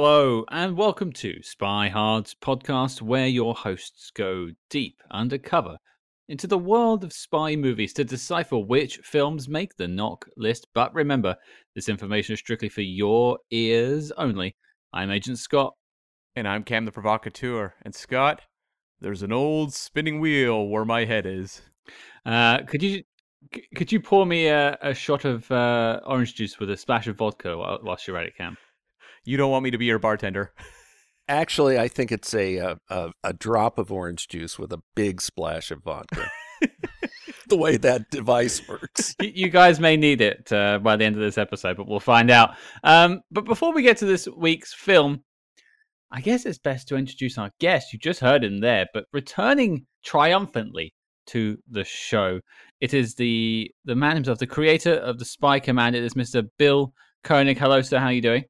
Hello, and welcome to Spy Hard's podcast, where your hosts go deep undercover into the world of spy movies to decipher which films make the NOC list. But remember, this information is strictly for your ears only. I'm Agent Scott. And I'm Cam the Provocateur. And Scott, there's an old spinning wheel where my head is. Uh, could you could you pour me a, a shot of uh, orange juice with a splash of vodka whilst you're at it, Cam? You don't want me to be your bartender. Actually, I think it's a, a, a, a drop of orange juice with a big splash of vodka. the way that device works. you guys may need it uh, by the end of this episode, but we'll find out. Um, but before we get to this week's film, I guess it's best to introduce our guest. You just heard him there, but returning triumphantly to the show, it is the the man himself, the creator of the Spy Command. It is Mr. Bill Koenig. Hello, sir. How are you doing?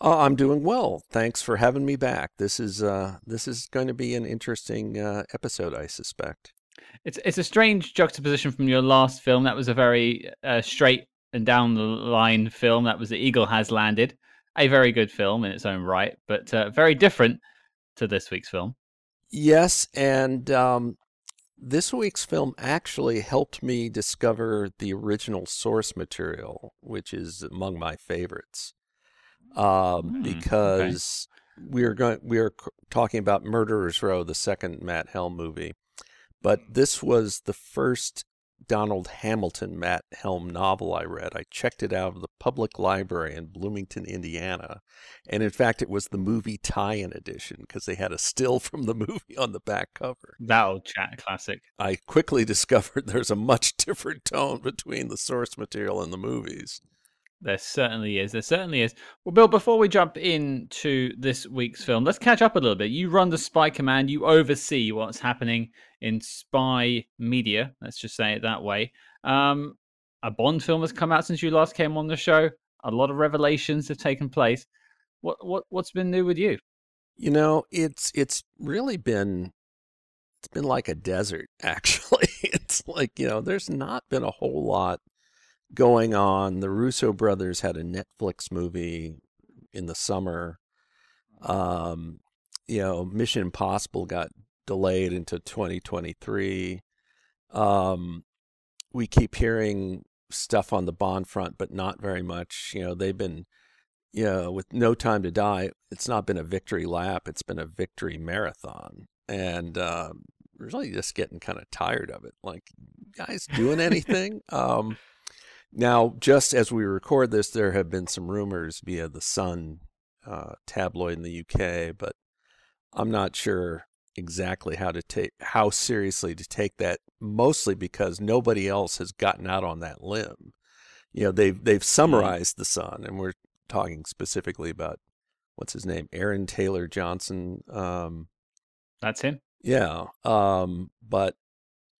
Oh, I'm doing well. Thanks for having me back. This is uh, this is going to be an interesting uh, episode, I suspect. It's it's a strange juxtaposition from your last film. That was a very uh, straight and down the line film. That was The Eagle Has Landed, a very good film in its own right, but uh, very different to this week's film. Yes, and um, this week's film actually helped me discover the original source material, which is among my favorites um, mm, because okay. we are going we are talking about Murderers Row, the second Matt Helm movie, but this was the first Donald Hamilton Matt Helm novel I read. I checked it out of the public library in Bloomington, Indiana, and in fact, it was the movie tie-in edition because they had a still from the movie on the back cover. That old chat classic. I quickly discovered there's a much different tone between the source material and the movies. There certainly is. There certainly is. Well, Bill, before we jump into this week's film, let's catch up a little bit. You run the Spy Command, you oversee what's happening in spy media. Let's just say it that way. Um, a Bond film has come out since you last came on the show. A lot of revelations have taken place. What what what's been new with you? You know, it's it's really been it's been like a desert actually. it's like, you know, there's not been a whole lot going on. The Russo brothers had a Netflix movie in the summer. Um, you know, Mission Impossible got delayed into 2023. Um, we keep hearing stuff on the Bond front, but not very much. You know, they've been, you know, with No Time to Die, it's not been a victory lap, it's been a victory marathon. And um, really just getting kind of tired of it. Like, guys doing anything? um, now, just as we record this, there have been some rumors via the Sun uh, tabloid in the UK, but I'm not sure exactly how to take how seriously to take that. Mostly because nobody else has gotten out on that limb. You know, they've they've summarized the Sun, and we're talking specifically about what's his name, Aaron Taylor Johnson. Um, That's him. Yeah, um, but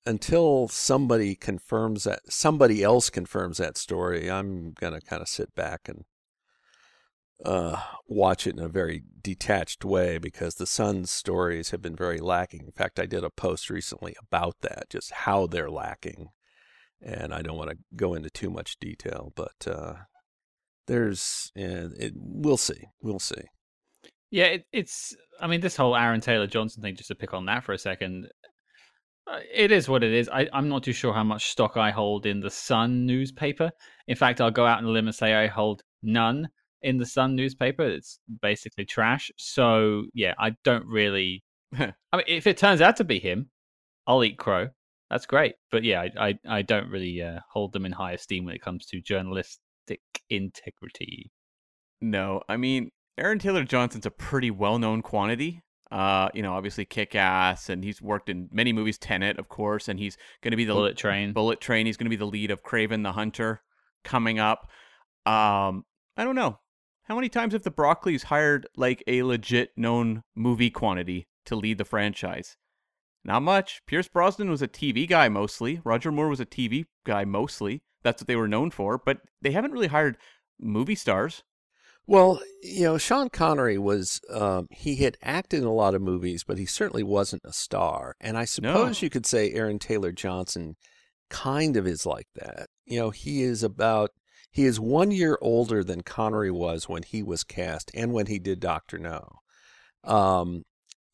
until somebody confirms that somebody else confirms that story, I'm gonna kind of sit back and uh, watch it in a very detached way because the Sun's stories have been very lacking. In fact, I did a post recently about that, just how they're lacking, and I don't want to go into too much detail, but uh, there's, and it, we'll see, we'll see. Yeah, it, it's. I mean, this whole Aaron Taylor Johnson thing. Just to pick on that for a second, uh, it is what it is. I, I'm not too sure how much stock I hold in the Sun newspaper. In fact, I'll go out on a limb and say I hold none in the Sun newspaper. It's basically trash. So yeah, I don't really. I mean, if it turns out to be him, I'll eat crow. That's great. But yeah, I I, I don't really uh, hold them in high esteem when it comes to journalistic integrity. No, I mean Aaron Taylor Johnson's a pretty well-known quantity. Uh, you know, obviously Kick Ass, and he's worked in many movies, Tenet, of course, and he's going to be the Bullet Train. Bullet Train. He's going to be the lead of Kraven the Hunter coming up. Um, I don't know. How many times have the Broccoli's hired like a legit known movie quantity to lead the franchise? Not much. Pierce Brosnan was a TV guy mostly. Roger Moore was a TV guy mostly. That's what they were known for, but they haven't really hired movie stars. Well, you know, Sean Connery was, um, he had acted in a lot of movies, but he certainly wasn't a star. And I suppose no. you could say Aaron Taylor Johnson kind of is like that. You know, he is about, he is one year older than Connery was when he was cast and when he did Doctor No. Um,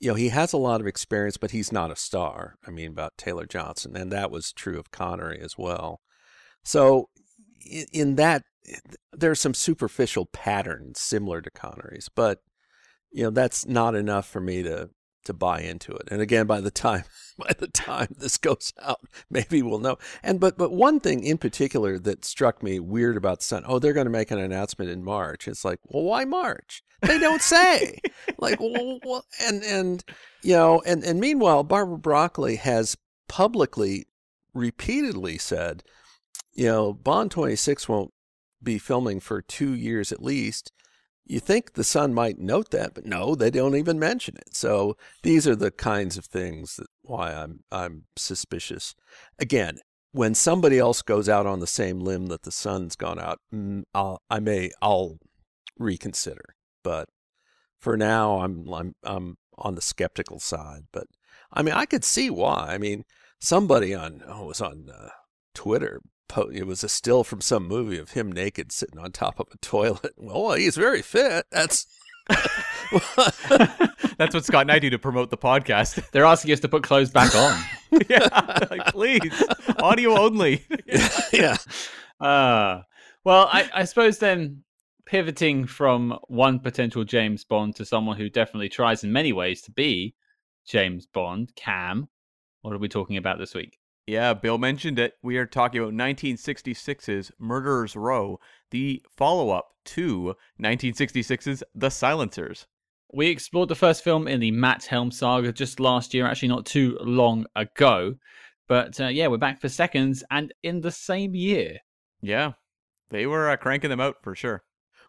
you know, he has a lot of experience, but he's not a star. I mean, about Taylor Johnson, and that was true of Connery as well. So, in, in that, eh, are some superficial patterns similar to Connery's, but you know, that's not enough for me to to buy into it. And again, by the time by the time this goes out, maybe we'll know. And but but one thing in particular that struck me weird about Sun, oh, they're going to make an announcement in March. It's like, well, why March? They don't say. like, well, well, and and you know, and and meanwhile, Barbara Broccoli has publicly, repeatedly said, you know, Bond twenty six won't be filming for two years at least you think the Sun might note that, but no, they don't even mention it. So these are the kinds of things that why I'm I'm suspicious. Again, when somebody else goes out on the same limb that the Sun's gone out, mm, I'll, I may I'll reconsider. But for now, I'm I'm I'm on the skeptical side. But I mean, I could see why. I mean, somebody on oh, it was on uh, Twitter it was a still from some movie of him naked sitting on top of a toilet. Well, he's very fit. That's That's what Scott and I do to promote the podcast. They're asking us to put clothes back on. yeah, like, please, audio only. yeah. Uh, well, I, I suppose then pivoting from one potential James Bond to someone who definitely tries in many ways to be James Bond, Cam. What are we talking about this week? Yeah, Bill mentioned it. We are talking about 1966's Murderer's Row, the follow up to 1966's The Silencers. We explored the first film in the Matt Helm saga just last year, actually not too long ago. But uh, yeah, we're back for seconds and in the same year. Yeah, they were uh, cranking them out for sure.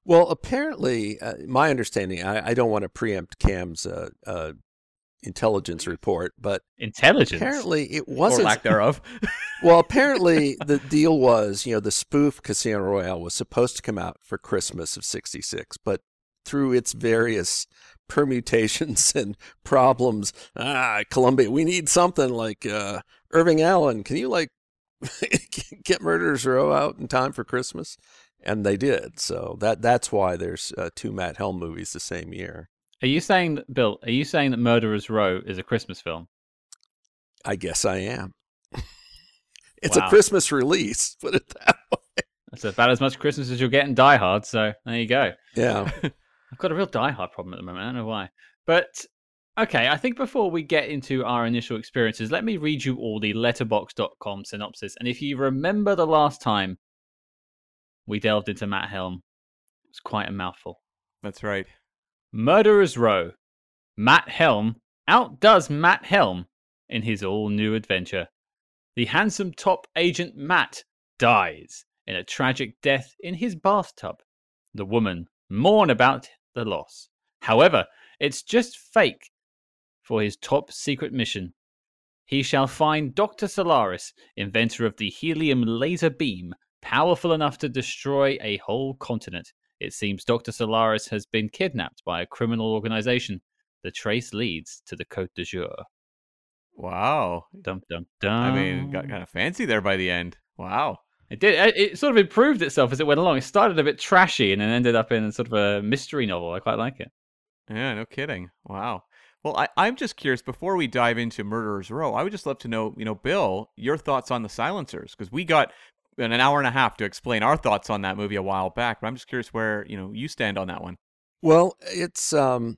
Well, apparently, uh, my understanding, I, I, don't want to preempt Cam's uh, uh, intelligence report, but intelligence apparently it wasn't or lack thereof. well, apparently the deal was, you know, the spoof Casino Royale was supposed to come out for Christmas of '66, but through its various permutations and problems, ah, Columbia, we need something like uh, Irving Allen. Can you like get Murderers Row out in time for Christmas? And they did. So that that's why there's uh, two Matt Helm movies the same year. Are you saying, that, Bill? Are you saying that Murderers Row is a Christmas film? I guess I am. it's wow. a Christmas release. Put it that way. That's about as much Christmas as you'll get in Die Hard. So there you go. Yeah. I've got a real Die Hard problem at the moment. I don't know why. But okay, I think before we get into our initial experiences, let me read you all the letterbox.com synopsis. And if you remember the last time we delved into Matt Helm, it was quite a mouthful. That's right. Murderer's Row. Matt Helm outdoes Matt Helm in his all new adventure. The handsome top agent Matt dies in a tragic death in his bathtub. The woman mourn about the loss. However, it's just fake for his top secret mission. He shall find Dr. Solaris, inventor of the helium laser beam, powerful enough to destroy a whole continent. It seems Dr. Solaris has been kidnapped by a criminal organization. The trace leads to the Cote d'Azur. Wow. Dum dum dum. I mean, got kind of fancy there by the end. Wow. It did. Uh, it sort of improved itself as it went along. It started a bit trashy and then ended up in sort of a mystery novel. I quite like it. Yeah, no kidding. Wow. Well, I, I'm just curious. Before we dive into Murderers Row, I would just love to know, you know, Bill, your thoughts on the silencers because we got an hour and a half to explain our thoughts on that movie a while back. But I'm just curious where you know you stand on that one. Well, it's um,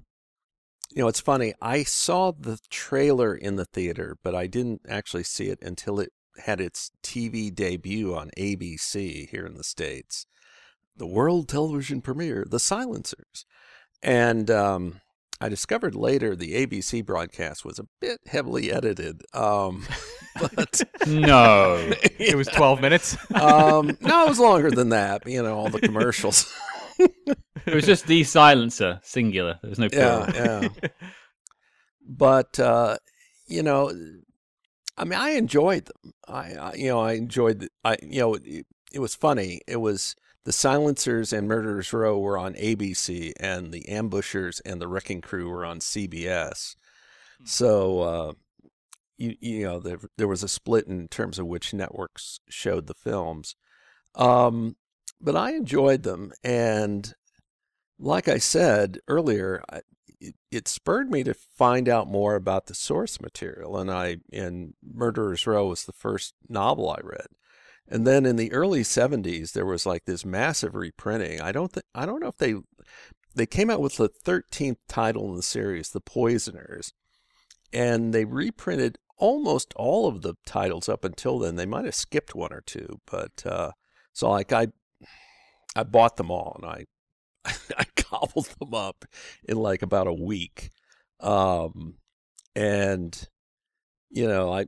you know, it's funny. I saw the trailer in the theater, but I didn't actually see it until it had its TV debut on ABC here in the states. The world television premiere, The Silencers, and um, I discovered later the ABC broadcast was a bit heavily edited. Um, but no, it was 12 minutes. um, no, it was longer than that. You know, all the commercials. it was just the silencer, singular. There was no plural. Yeah, yeah. but uh, you know, I mean, I enjoyed them. I, I you know, I enjoyed. The, I, you know, it, it was funny. It was the Silencers and Murderers Row were on ABC, and the Ambushers and the Wrecking Crew were on CBS. Hmm. So, uh, you, you know, there, there was a split in terms of which networks showed the films. Um, but I enjoyed them, and like I said earlier, I, it, it spurred me to find out more about the source material, and I and Murderers Row was the first novel I read. And then in the early 70s, there was like this massive reprinting. I don't think I don't know if they they came out with the 13th title in the series, The Poisoners, and they reprinted almost all of the titles up until then. They might have skipped one or two, but uh, so like I I bought them all and I I gobbled them up in like about a week. Um, and you know, I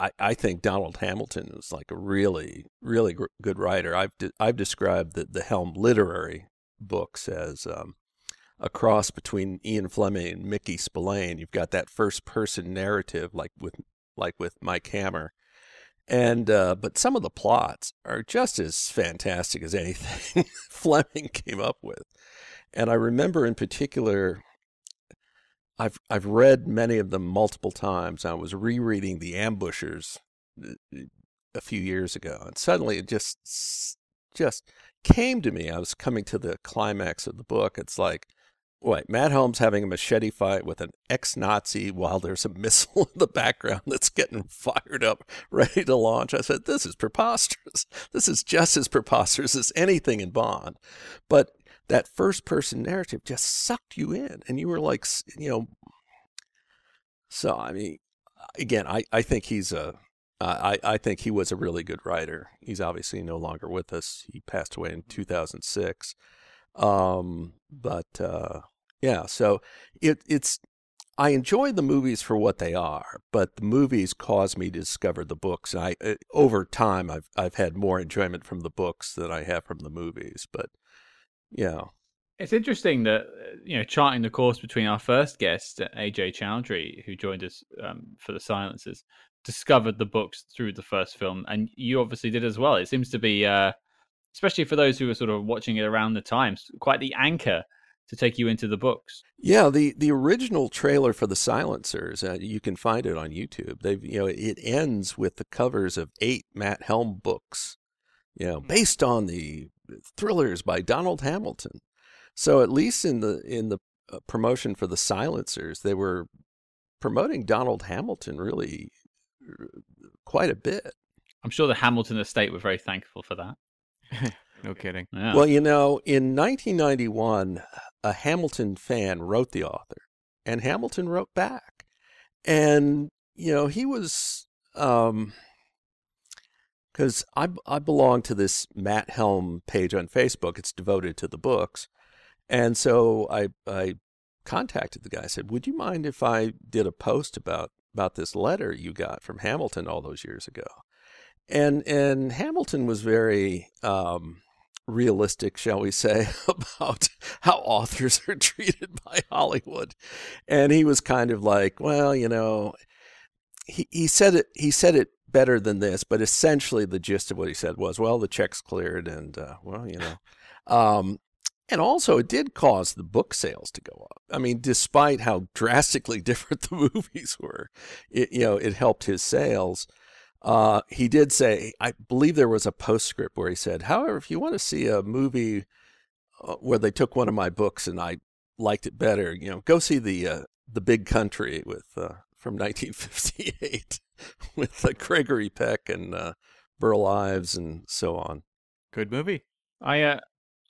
I, I think Donald Hamilton was like a really, really gr- good writer. I've de- I've described the, the Helm literary books as um, a cross between Ian Fleming and Mickey Spillane. You've got that first person narrative, like with like with Mike Hammer, and uh, but some of the plots are just as fantastic as anything Fleming came up with. And I remember in particular I've I've read many of them multiple times. I was rereading The Ambushers uh, a few years ago, and suddenly it just just came to me. I was coming to the climax of the book. It's like, wait, Matt Helm's having a machete fight with an ex-Nazi while there's a missile in the background that's getting fired up, ready to launch. I said, this is preposterous. This is just as preposterous as anything in Bond. But that first person narrative just sucked you in and you were like you know so i mean again i, I think he's a I, I think he was a really good writer he's obviously no longer with us he passed away in 2006 um, but uh, yeah so it, it's I enjoy the movies for what they are, but the movies caused me to discover the books. And I, uh, over time, I've I've had more enjoyment from the books than I have from the movies. But yeah. It's interesting that you know charting the course between our first guest AJ Chowdhury, who joined us um, for the Silencers, discovered the books through the first film, and you obviously did as well. It seems to be, uh, especially for those who were sort of watching it around the times, quite the anchor to take you into the books. Yeah, the the original trailer for the Silencers, uh, you can find it on YouTube. They've you know it ends with the covers of eight Matt Helm books, you know, based on the thrillers by Donald Hamilton. So at least in the in the uh, promotion for the Silencers, they were promoting Donald Hamilton really uh, quite a bit. I'm sure the Hamilton estate were very thankful for that. no kidding. Yeah. Well, you know, in 1991, a Hamilton fan wrote the author, and Hamilton wrote back, and you know he was. Um, because I, I belong to this Matt Helm page on Facebook. It's devoted to the books. And so I, I contacted the guy. I said, Would you mind if I did a post about, about this letter you got from Hamilton all those years ago? And, and Hamilton was very um, realistic, shall we say, about how authors are treated by Hollywood. And he was kind of like, Well, you know, he, he said it he said it better than this, but essentially the gist of what he said was, well, the check's cleared, and uh, well, you know, um, and also it did cause the book sales to go up. I mean, despite how drastically different the movies were, it, you know, it helped his sales. Uh, he did say, I believe there was a postscript where he said, however, if you want to see a movie uh, where they took one of my books and I liked it better, you know, go see the uh, the Big Country with uh, from 1958 with uh, Gregory Peck and uh, Burl Ives and so on. Good movie. I uh,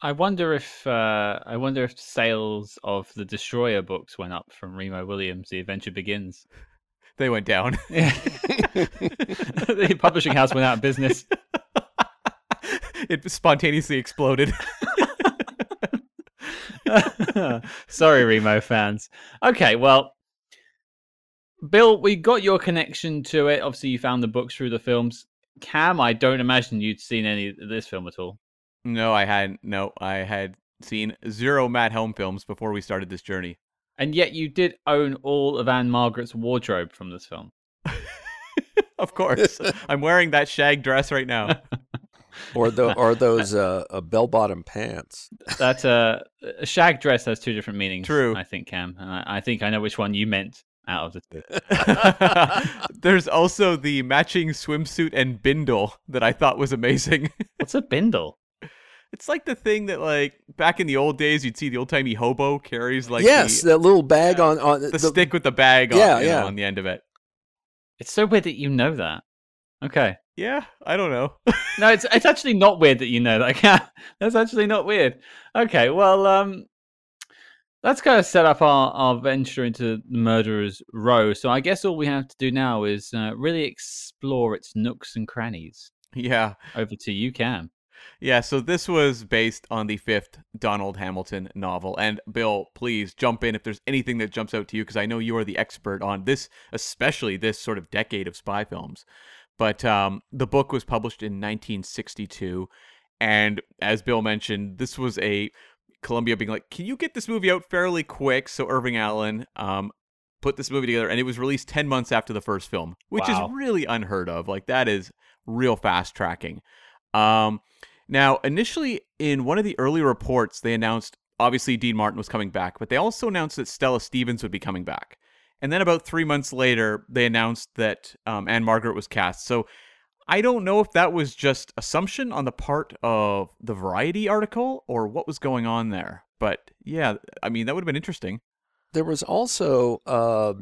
I wonder if uh, I wonder if sales of the Destroyer books went up from Remo Williams. The Adventure Begins. They went down. Yeah. the publishing house went out of business. it spontaneously exploded. Sorry, Remo fans. Okay, well, Bill, we got your connection to it. Obviously, you found the books through the films. Cam, I don't imagine you'd seen any of this film at all. No, I hadn't. No, I had seen zero Matt Helm films before we started this journey. And yet you did own all of Ann-Margret's wardrobe from this film. of course. I'm wearing that shag dress right now. or the or those uh, uh, bell bottom pants. That uh, a shag dress has two different meanings. True. I think Cam, I, I think I know which one you meant out of the two. There's also the matching swimsuit and bindle that I thought was amazing. What's a bindle? It's like the thing that like back in the old days you'd see the old timey hobo carries like yes, the, that little bag on on the stick with the bag on, Yeah, know, on the end of it. It's so weird that you know that. Okay. Yeah, I don't know. No, it's it's actually not weird that you know that. Yeah, That's actually not weird. Okay, well, um, that's kind of set up our, our venture into the murderer's row. So I guess all we have to do now is uh, really explore its nooks and crannies. yeah. Over to you, Cam. Yeah, so this was based on the fifth Donald Hamilton novel. And Bill, please jump in if there's anything that jumps out to you, because I know you are the expert on this, especially this sort of decade of spy films. But um, the book was published in 1962. And as Bill mentioned, this was a Columbia being like, can you get this movie out fairly quick? So Irving Allen um, put this movie together, and it was released 10 months after the first film, which Wow. is really unheard of. Like, that is real fast tracking. Um, now, initially, in one of the early reports, they announced obviously Dean Martin was coming back, but they also announced that Stella Stevens would be coming back. And then about three months later, they announced that um, Ann-Margret was cast. So I don't know if that was just assumption on the part of the Variety article or what was going on there. But yeah, I mean, that would have been interesting. There was also uh,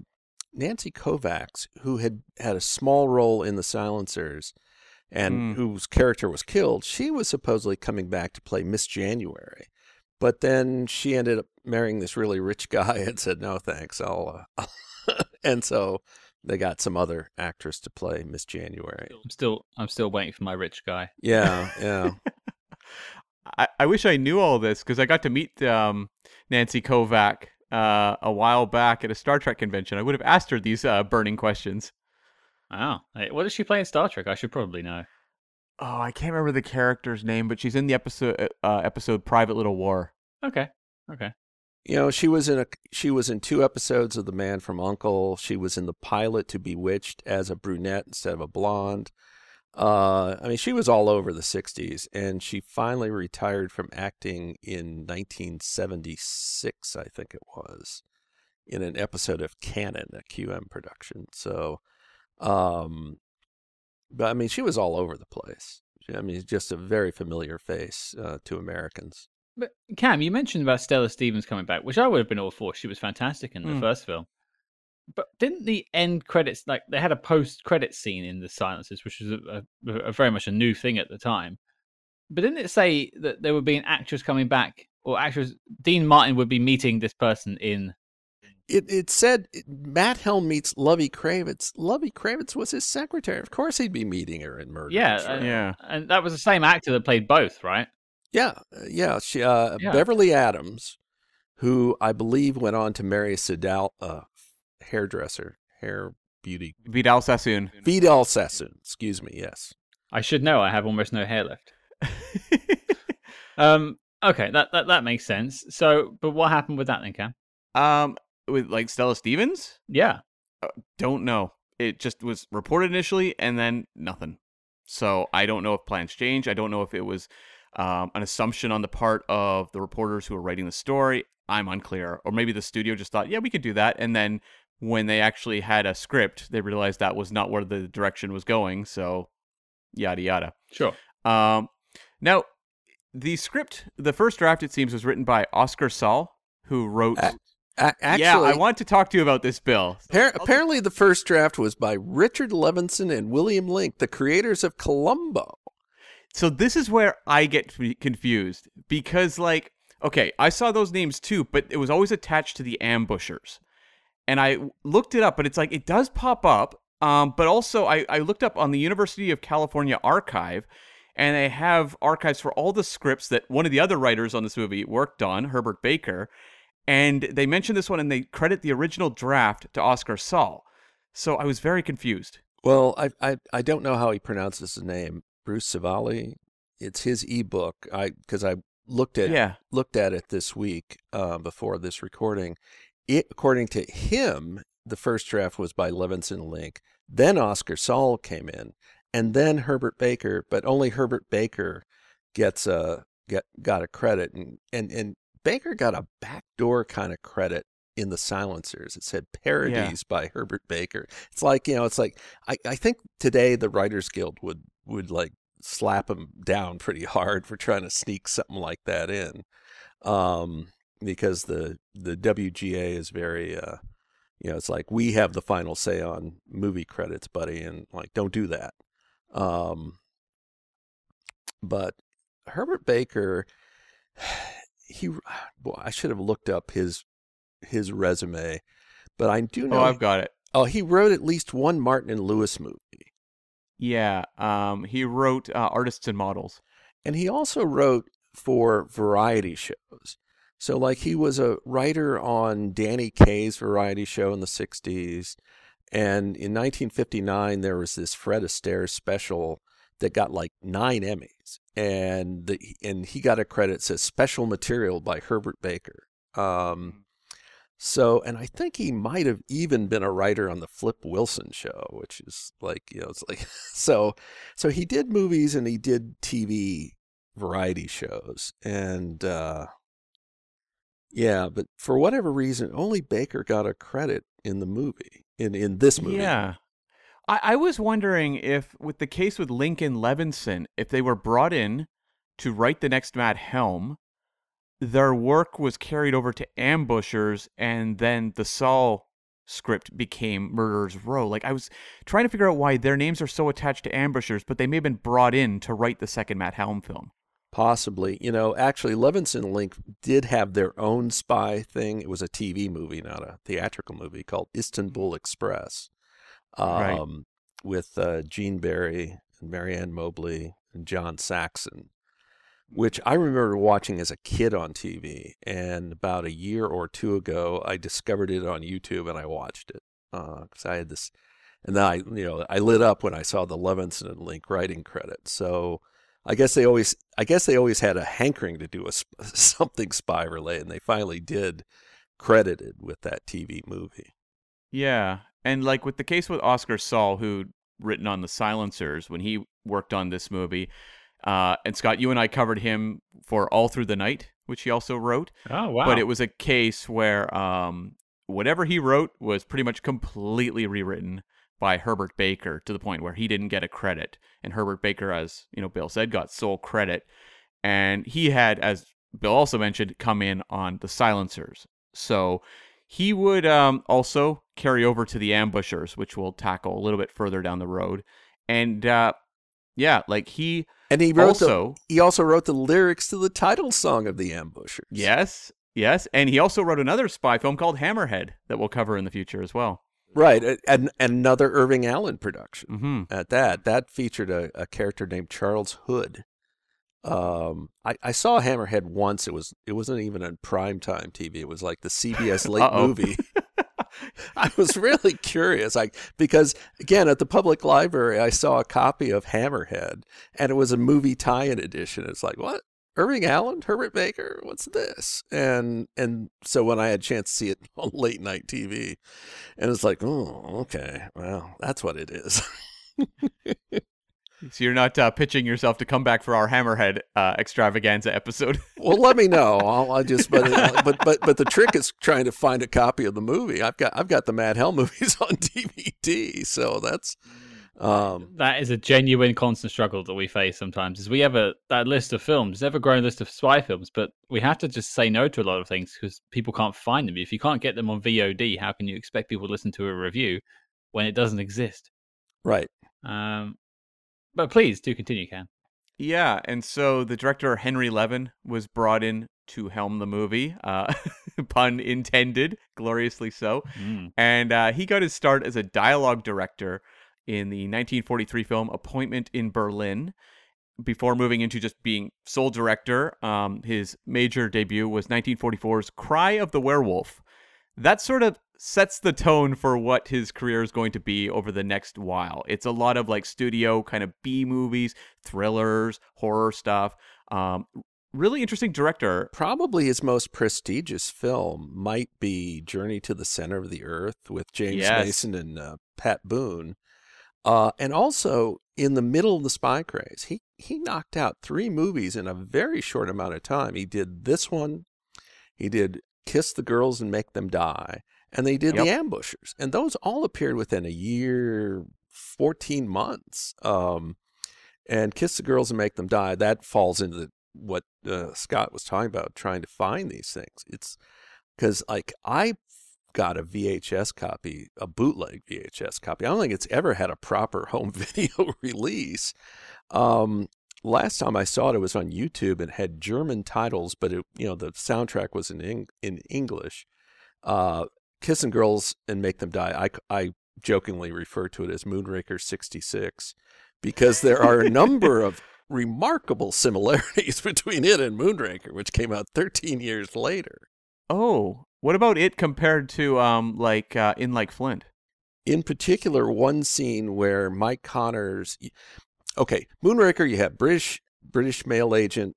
Nancy Kovack, who had had a small role in The Silencers and Mm. whose character was killed. She was supposedly coming back to play Miss January. But then she ended up marrying this really rich guy and said, no, thanks. I'll. Uh... and so they got some other actress to play Miss January. I'm still I'm still waiting for my rich guy. Yeah, yeah. I, I wish I knew all this because I got to meet um, Nancy Kovack uh, a while back at a Star Trek convention. I would have asked her these uh, burning questions. Oh, hey, what does she play in Star Trek? I should probably know. Oh, I can't remember the character's name, but she's in the episode uh, episode Private Little War. Okay, okay. You know, she was in a she was in two episodes of The Man from Uncle. She was in the pilot to Bewitched as a brunette instead of a blonde. Uh, I mean, she was all over the '60s, and she finally retired from acting in 1976, I think it was, in an episode of Cannon, a QM production. So, um, but I mean, she was all over the place. I mean, just a very familiar face uh, to Americans. But Cam, you mentioned about Stella Stevens coming back, which I would have been all for. She was fantastic in the Mm. first film. But didn't the end credits like they had a post credit scene in the silences, which was a, a, a very much a new thing at the time. But didn't it say that there would be an actress coming back, or actress Dean Martin would be meeting this person in? it, it said Matt Helm meets Lovey Kravezit. Lovey Kravezit was his secretary. Of course, he'd be meeting her in Murder. Yeah, She uh, Yeah. And that was the same actor that played both, right? Yeah, uh, yeah. She, uh, Yeah. Beverly Adams, who I believe went on to marry Sidal, uh, hairdresser, hair beauty, Vidal Sassoon. Vidal Sassoon. Excuse me. Yes. I should know. I have almost no hair left. Um. Okay, that that that makes sense. So, but what happened with that then, Cam? um, with like Stella Stevens? Yeah. Don't know. It just was reported initially and then nothing. So I don't know if plans changed. I don't know if it was um, an assumption on the part of the reporters who were writing the story. I'm unclear. Or maybe the studio just thought, yeah, we could do that. And then when they actually had a script, they realized that was not where the direction was going. So yada yada. Sure. Um, now, the script, the first draft, it seems, was written by Oscar Saul, who wrote. A- A- actually, yeah, I want to talk to you about this, Bill. appar- apparently, the first draft was by Richard Levinson and William Link, the creators of Columbo. So this is where I get confused because, like, okay, I saw those names too, but it was always attached to the ambushers, and I looked it up, but it's like it does pop up. Um, but also I, I looked up on the University of California archive, and they have archives for all the scripts that one of the other writers on this movie worked on, Herbert Baker, and they mention this one and they credit the original draft to Oscar Saul. So I was very confused. Well, I I I don't know how he pronounces his name. Bruce Scivally. It's his ebook. I because I looked at Yeah. looked at it this week uh, before this recording. It according to him, the first draft was by Levinson Link. Then Oscar Saul came in, and then Herbert Baker. But only Herbert Baker gets a get got a credit, and and and Baker got a backdoor kind of credit in the silencers. It said parodies by Herbert Baker. It's like, you know, it's like I, I think today the Writers Guild would would like slap him down pretty hard for trying to sneak something like that in, um, because the the WGA is very, uh, you know, it's like we have the final say on movie credits, buddy, and like don't do that. Um, but Herbert Baker, he, well, I should have looked up his his resume, but I do know. Oh, I've got it. Oh, he wrote at least one Martin and Lewis movie. Yeah, um, he wrote uh, Artists and Models. And he also wrote for variety shows. So, like, he was a writer on Danny Kaye's variety show in the 60s. And in 1959, there was this Fred Astaire special that got like nine Emmys. And, the, and he got a credit, says special material by Herbert Baker. Um, so, and I think he might have even been a writer on the Flip Wilson show, which is like, you know, it's like, so, so he did movies and he did TV variety shows. And, uh, yeah, but for whatever reason, only Baker got a credit in the movie, in, in this movie. Yeah. I, I was wondering if, with the case with Link and Levinson, if they were brought in to write the next Matt Helm, their work was carried over to Ambushers, and then the Saul script became Murderers Row. Like I was trying to figure out why their names are so attached to Ambushers, but they may have been brought in to write the second Matt Helm film. Possibly. You know, actually, Levinson Link did have their own spy thing. It was a TV movie, not a theatrical movie, called Istanbul Express, um, Right. with uh, Gene Barry and Mary Ann Mobley and John Saxon, which I remember watching as a kid on TV. And about a year or two ago, I discovered it on YouTube and I watched it uh, because I had this. And then I, you know, I lit up when I saw the Levinson and Link writing credit. So I guess they always, I guess they always had a hankering to do a something spy related, and they finally did credited with that TV movie. Yeah, and like with the case with Oscar Saul, who written on the Silencers when he worked on this movie, uh, and Scott, you and I covered him for All Through the Night, which he also wrote. Oh wow! But it was a case where um, whatever he wrote was pretty much completely rewritten by Herbert Baker to the point where he didn't get a credit, and Herbert Baker, as you know, Bill said, got sole credit, and he had, as Bill also mentioned, come in on the Silencers. So he would um, also carry over to the Ambushers, which we'll tackle a little bit further down the road, and uh, yeah, like he And he wrote also the, he also wrote the lyrics to the title song of the Ambushers. yes. Yes, and he also wrote another spy film called Hammerhead that we'll cover in the future as well. right. And another Irving Allen production. hmm at that. That featured a, a character named Charles Hood. Um, I, I saw Hammerhead once. It was it wasn't even on primetime TV. It was like the CBS late movie. I was really curious, like because again at the public library I saw a copy of Hammerhead, and it was a movie tie-in edition. It's like what Irving Allen, Herbert Baker, what's this? And and so when I had a chance to see it on late night TV, and it's like oh okay, well that's what it is. So you're not uh, pitching yourself to come back for our Hammerhead uh, extravaganza episode. Well, let me know. I'll, I just but but but but the trick is trying to find a copy of the movie. I've got I've got the Mad Hell movies on DVD, so that's um that is a genuine constant struggle that we face sometimes. Is we have a that list of films, there's ever growing list of spy films, but we have to just say no to a lot of things because people can't find them. If you can't get them on VOD, how can you expect people to listen to a review when it doesn't exist? right. Um, but please do continue, Ken. yeah, and so the director Henry Levin was brought in to helm the movie, uh, pun intended, gloriously so. Mm. And uh, he got his start as a dialogue director in the 1943 film Appointment in Berlin. Before moving into just being sole director, um, his major debut was 1944's Cry of the Werewolf. That sort of sets the tone for what his career is going to be over the next while. It's a lot of like studio kind of B movies, thrillers, horror stuff. Um, really interesting director. Probably his most prestigious film might be Journey to the Center of the Earth with James Yes. Mason and uh, Pat Boone. Uh, and also in the middle of the spy craze, he he knocked out three movies in a very short amount of time. He did this one, he did Kiss the Girls and Make Them Die, and they did The Ambushers, and those all appeared within a year, fourteen months. Um, and Kiss the Girls and Make Them Die. That falls into the, what uh, Scott was talking about, trying to find these things. It's because like I got a VHS copy, a bootleg VHS copy. I don't think it's ever had a proper home video release. Um, last time I saw it, it was on YouTube and had German titles, but it, you know the soundtrack was in Eng- in English. Uh, Kissing Girls and Make Them Die. I, I jokingly refer to it as Moonraker '66 because there are a number of remarkable similarities between it and Moonraker, which came out 13 years later. Oh, what about it compared to um like uh, in like Flint? In particular, one scene where Mike Connors, okay, Moonraker, you have British British male agent,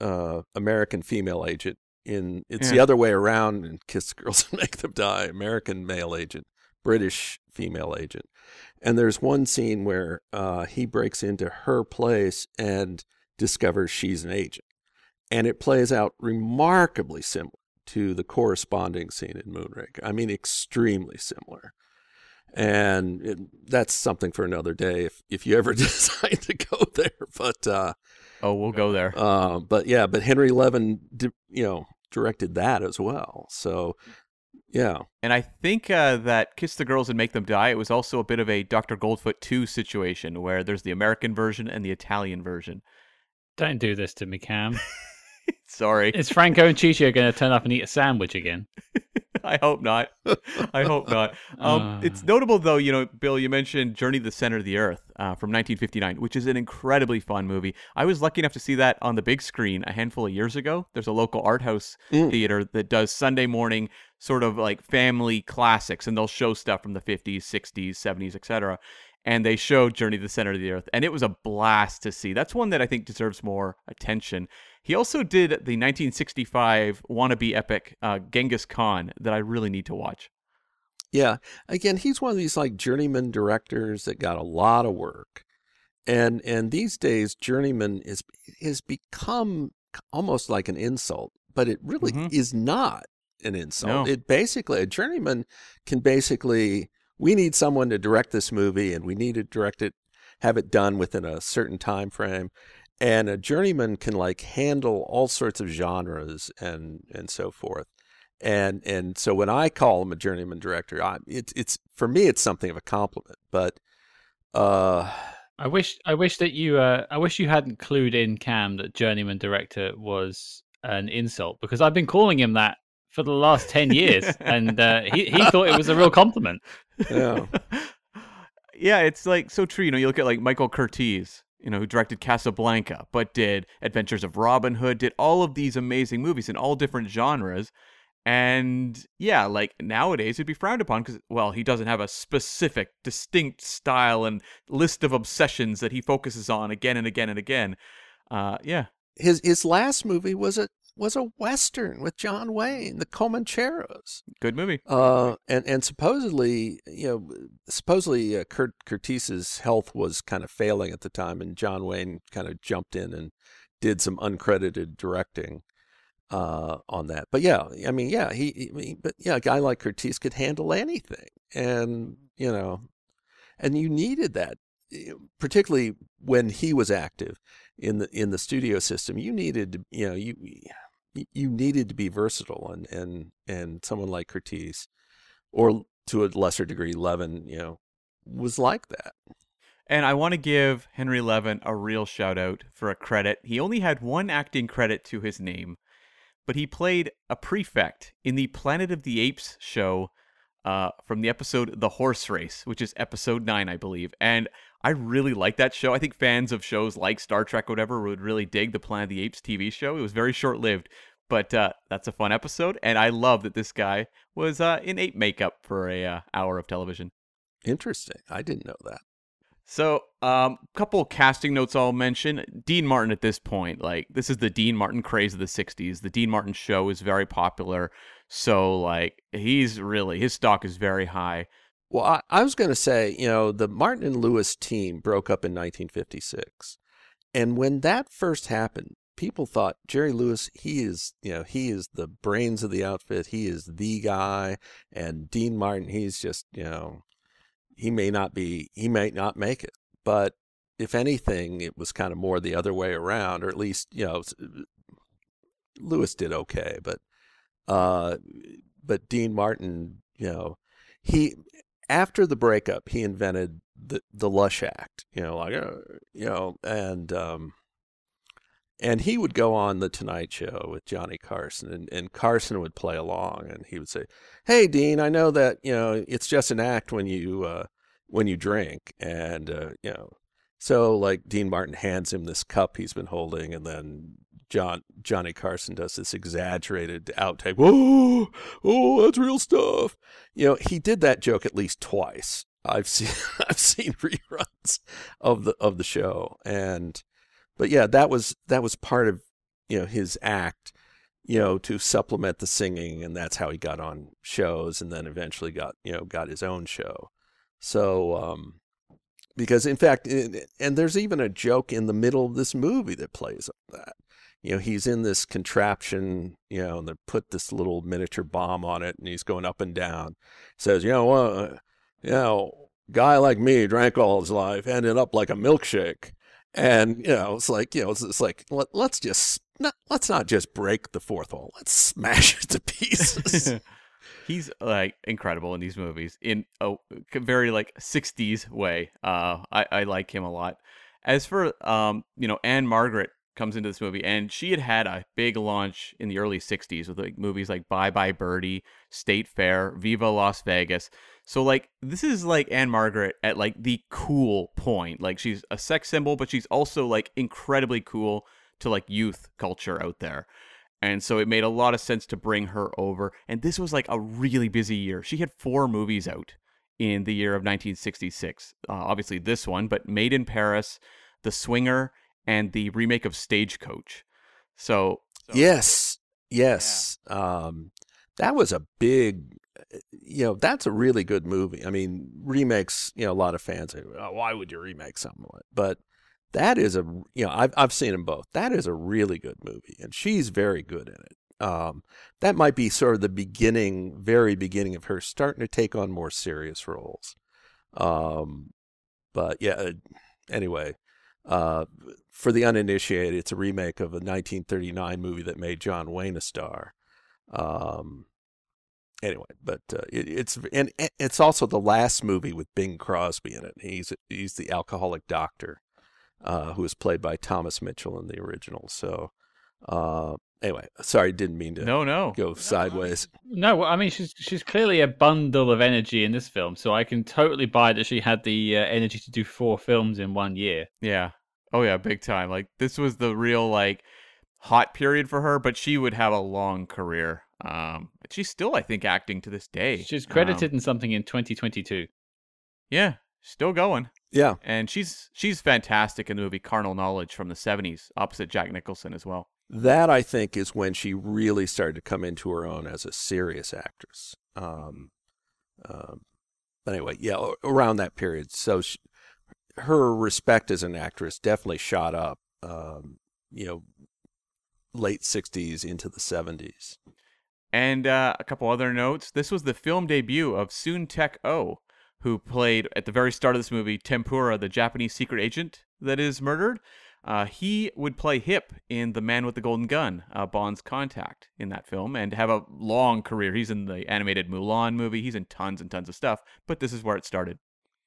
uh, American female agent. In it's the other way around and Kiss Girls and Make Them Die. American male agent, British female agent. And there's one scene where uh, he breaks into her place and discovers she's an agent, and it plays out remarkably similar to the corresponding scene in Moonraker. I mean, extremely similar and it, that's something for another day if if you ever decide to go there. But uh, Oh, we'll go there. uh, but yeah, but Henry Levin, you know, directed that as well. So yeah, And I think uh, that Kiss the Girls and Make Them Die, it was also a bit of a Dr. Goldfoot 2 situation where there's the American version and the Italian version. Don't do this to me, Cam. Sorry. Is Franco and Ciccio going to turn up and eat a sandwich again? I hope not. I hope not. Um, it's Ah. notable, though, you know, Bill, you mentioned Journey to the Center of the Earth uh, from 1959, which is an incredibly fun movie. I was lucky enough to see that on the big screen a handful of years ago. There's a local art house Mm. theater that does Sunday morning sort of like family classics, and they'll show stuff from the 50s, 60s, 70s, etc. And they showed Journey to the Center of the Earth, and it was a blast to see. That's one that I think deserves more attention. He also did the 1965 wannabe epic uh, Genghis Khan that I really need to watch. yeah. Again, he's one of these like journeyman directors that got a lot of work, and and these days, journeyman is has become almost like an insult, but it really Mhm. is not an insult. No. It basically a journeyman can basically we need someone to direct this movie and we need to direct it have it done within a certain time frame. And a journeyman can like handle all sorts of genres and and so forth. And and so when i call him a journeyman director I, it's it's for me it's something of a compliment. But uh I wish I wish that you uh, I wish you hadn't clued in Cam that journeyman director was an insult because I've been calling him that for the last ten years and uh, he he thought it was a real compliment. Yeah yeah, it's like so true. You know, you look at like Michael Curtiz, you know, who directed Casablanca, but did Adventures of Robin Hood, did all of these amazing movies in all different genres. And yeah, like nowadays it'd be frowned upon because, well, he doesn't have a specific, distinct style and list of obsessions that he focuses on again and again and again. Uh, yeah, his his last movie was a was a western with john wayne the comancheros good movie. Uh, and and supposedly, you know, supposedly uh, Kurt Curtiz's health was kind of failing at the time, and John Wayne kind of jumped in and did some uncredited directing uh, on that. But yeah, I mean, yeah, he, he- but yeah, a guy like Curtiz could handle anything, and you know, and you needed that, particularly when he was active in the in the studio system. You needed, to, you know, you you needed to be versatile and and and someone like Curtiz or to a lesser degree Levin, you know, was like that. And I want to give Henry Levin a real shout out for a credit. He only had one acting credit to his name, but he played a prefect in the Planet of the Apes show uh, from the episode The Horse Race, which is episode nine, I believe. And I really like that show. I think fans of shows like Star Trek, or whatever, would really dig the Planet of the Apes TV show. It was very short lived, but uh, that's a fun episode. And I love that this guy was uh, in ape makeup for a uh, hour of television. Interesting. I didn't know that. So, um, couple casting notes I'll mention. Dean Martin at this point, like this is the Dean Martin craze of the '60s. The Dean Martin show is very popular, so like he's really his stock is very high. Well, I, I was going to say, you know, the Martin and Lewis team broke up in 1956. And when that first happened, people thought Jerry Lewis, he is, you know, he is the brains of the outfit. He is the guy. And Dean Martin, he's just, you know, he may not be, he may not make it. But if anything, it was kind of more the other way around, or at least you know, Lewis did okay, but uh, but Dean Martin, you know, he after the breakup, he invented the the Lush Act, you know, like uh, you know, and um, and he would go on the Tonight Show with Johnny Carson, and, and Carson would play along, and he would say, "Hey, Dean, I know that you know it's just an act when you uh, when you drink, and uh, you know." So, like Dean Martin hands him this cup he's been holding, and then John Johnny Carson does this exaggerated outtake. Oh, oh, that's real stuff. You know, he did that joke at least twice. I've seen I've seen reruns of the of the show, and but yeah, that was that was part of you know his act, you know, to supplement the singing, and that's how he got on shows, and then eventually got you know got his own show. So um, because in fact, and there's even a joke in the middle of this movie that plays on that. You know, he's in this contraption, you know, and they put this little miniature bomb on it, and he's going up and down. Says, you know, uh, you know, guy like me drank all his life, ended up like a milkshake. And you know it's like you know it's, it's like let, us just not let's not just break the fourth wall. Let's smash it to pieces. He's like incredible in these movies in a very like 60s way. Uh i i like him a lot. As for um you know Ann-Margret comes into this movie and she had had a big launch in the early 60s with like movies like bye bye birdie state fair viva las vegas so like this is like Ann-Margret at like the cool point. Like she's a sex symbol, but she's also like incredibly cool to like youth culture out there. And so it made a lot of sense to bring her over. And this was like a really busy year. She had four movies out in the year of 1966. Uh, obviously this one, but Made in Paris, The Swinger, and the remake of Stagecoach. So, so yes, yes, yeah. um, that was a big you know, that's a really good movie. I mean, remakes, you know, a lot of fans say, oh, why would you remake something like But that is a, you know, I've, I've seen them both. That is a really good movie, and she's very good in it. Um, that might be sort of the beginning, very beginning of her starting to take on more serious roles. Um, but yeah, uh, anyway, uh, for the uninitiated, it's a remake of a 1939 movie that made John Wayne a star. Um, anyway, but uh, it, it's and it's also the last movie with Bing Crosby in it. He's he's the alcoholic doctor, uh, who was played by Thomas Mitchell in the original. So, uh, anyway, sorry, didn't mean to no no go sideways. No, I mean she's she's clearly a bundle of energy in this film, so I can totally buy that she had the uh, energy to do four films in one year. Yeah. Oh yeah, big time. Like this was the real like hot period for her, but she would have a long career. Um, she's still, I think, acting to this day. She's credited um, in something in 2022. Yeah, still going. Yeah, and she's she's fantastic in the movie Carnal Knowledge from the 70s, opposite Jack Nicholson as well. That I think is when she really started to come into her own as a serious actress. Um, um, but anyway, yeah, around that period. So she, her respect as an actress definitely shot up. Um, you know, late 60s into the 70s. And uh, a couple other notes. This was the film debut of Soon Tek O, who played at the very start of this movie Tempura, the Japanese secret agent that is murdered. Uh, he would play Hip in The Man with the Golden Gun, uh, Bond's contact in that film, and have a long career. He's in the animated Mulan movie. He's in tons and tons of stuff, but this is where it started.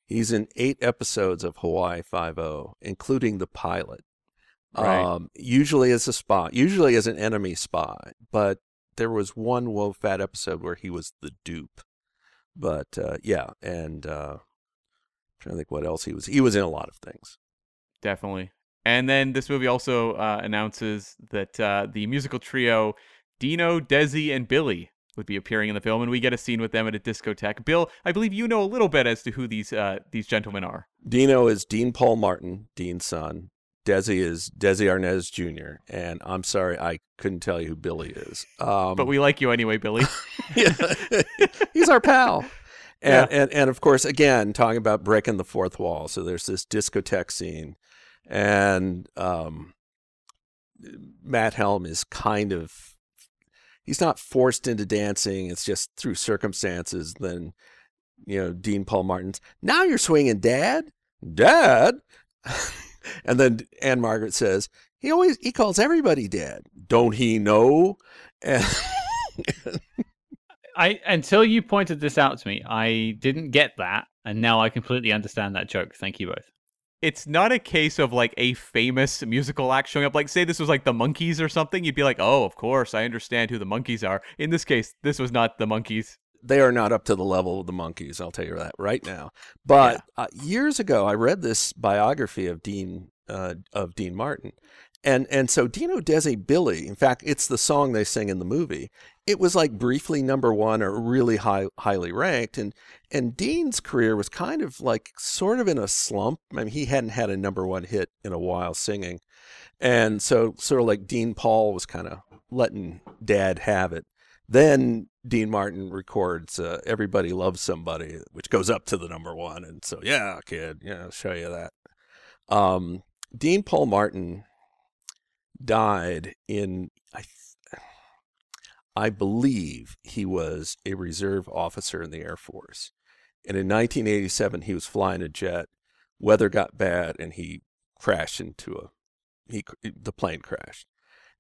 He's in eight episodes of Hawaii Five O, including the pilot. Right. Um, usually as a spy, usually as an enemy spy, but there was one Wo Fat episode where he was the dupe. But uh, yeah, and uh, I'm trying to think what else he was. He was in a lot of things. Definitely. And then this movie also uh, announces that uh, the musical trio Dino, Desi, and Billy would be appearing in the film, and we get a scene with them at a discotheque. Bill, I believe you know a little bit as to who these uh, these gentlemen are. Dino is Dean Paul Martin, Dean's son. Desi is Desi Arnaz Jr. And I'm sorry, I couldn't tell you who Billy is. Um, but we like you anyway, Billy. he's our pal. And, yeah. and and of course, again, talking about breaking the fourth wall. So there's this discotheque scene, and um, Matt Helm is kind of he's not forced into dancing. It's just through circumstances. Then you know, Dean Paul Martin's now you're swinging, Dad. Dad, and then Ann-Margret says, "He always he calls everybody dad. Don't he know?" And I until you pointed this out to me, I didn't get that, and now I completely understand that joke. Thank you both. It's not a case of like a famous musical act showing up. Like, say this was like the Monkees or something, you'd be like, "Oh, of course, I understand who the Monkees are." In this case, this was not the Monkees. they are not up to the level of the monkeys. I'll tell you that right now. But uh, years ago, I read this biography of Dean uh, of Dean Martin, and and so Dino Desi Billy. In fact, it's the song they sing in the movie. It was like briefly number one or really high, highly ranked, and and Dean's career was kind of like sort of in a slump. I mean, he hadn't had a number one hit in a while singing, and so sort of like Dean Paul was kind of letting Dad have it. Then Dean Martin records uh, "Everybody Loves Somebody," which goes up to the number one, and so yeah, kid, yeah, I'll show you that. Um, Dean Paul Martin died in I, th- I believe he was a reserve officer in the Air Force, and in 1987 he was flying a jet. Weather got bad, and he crashed into a he the plane crashed,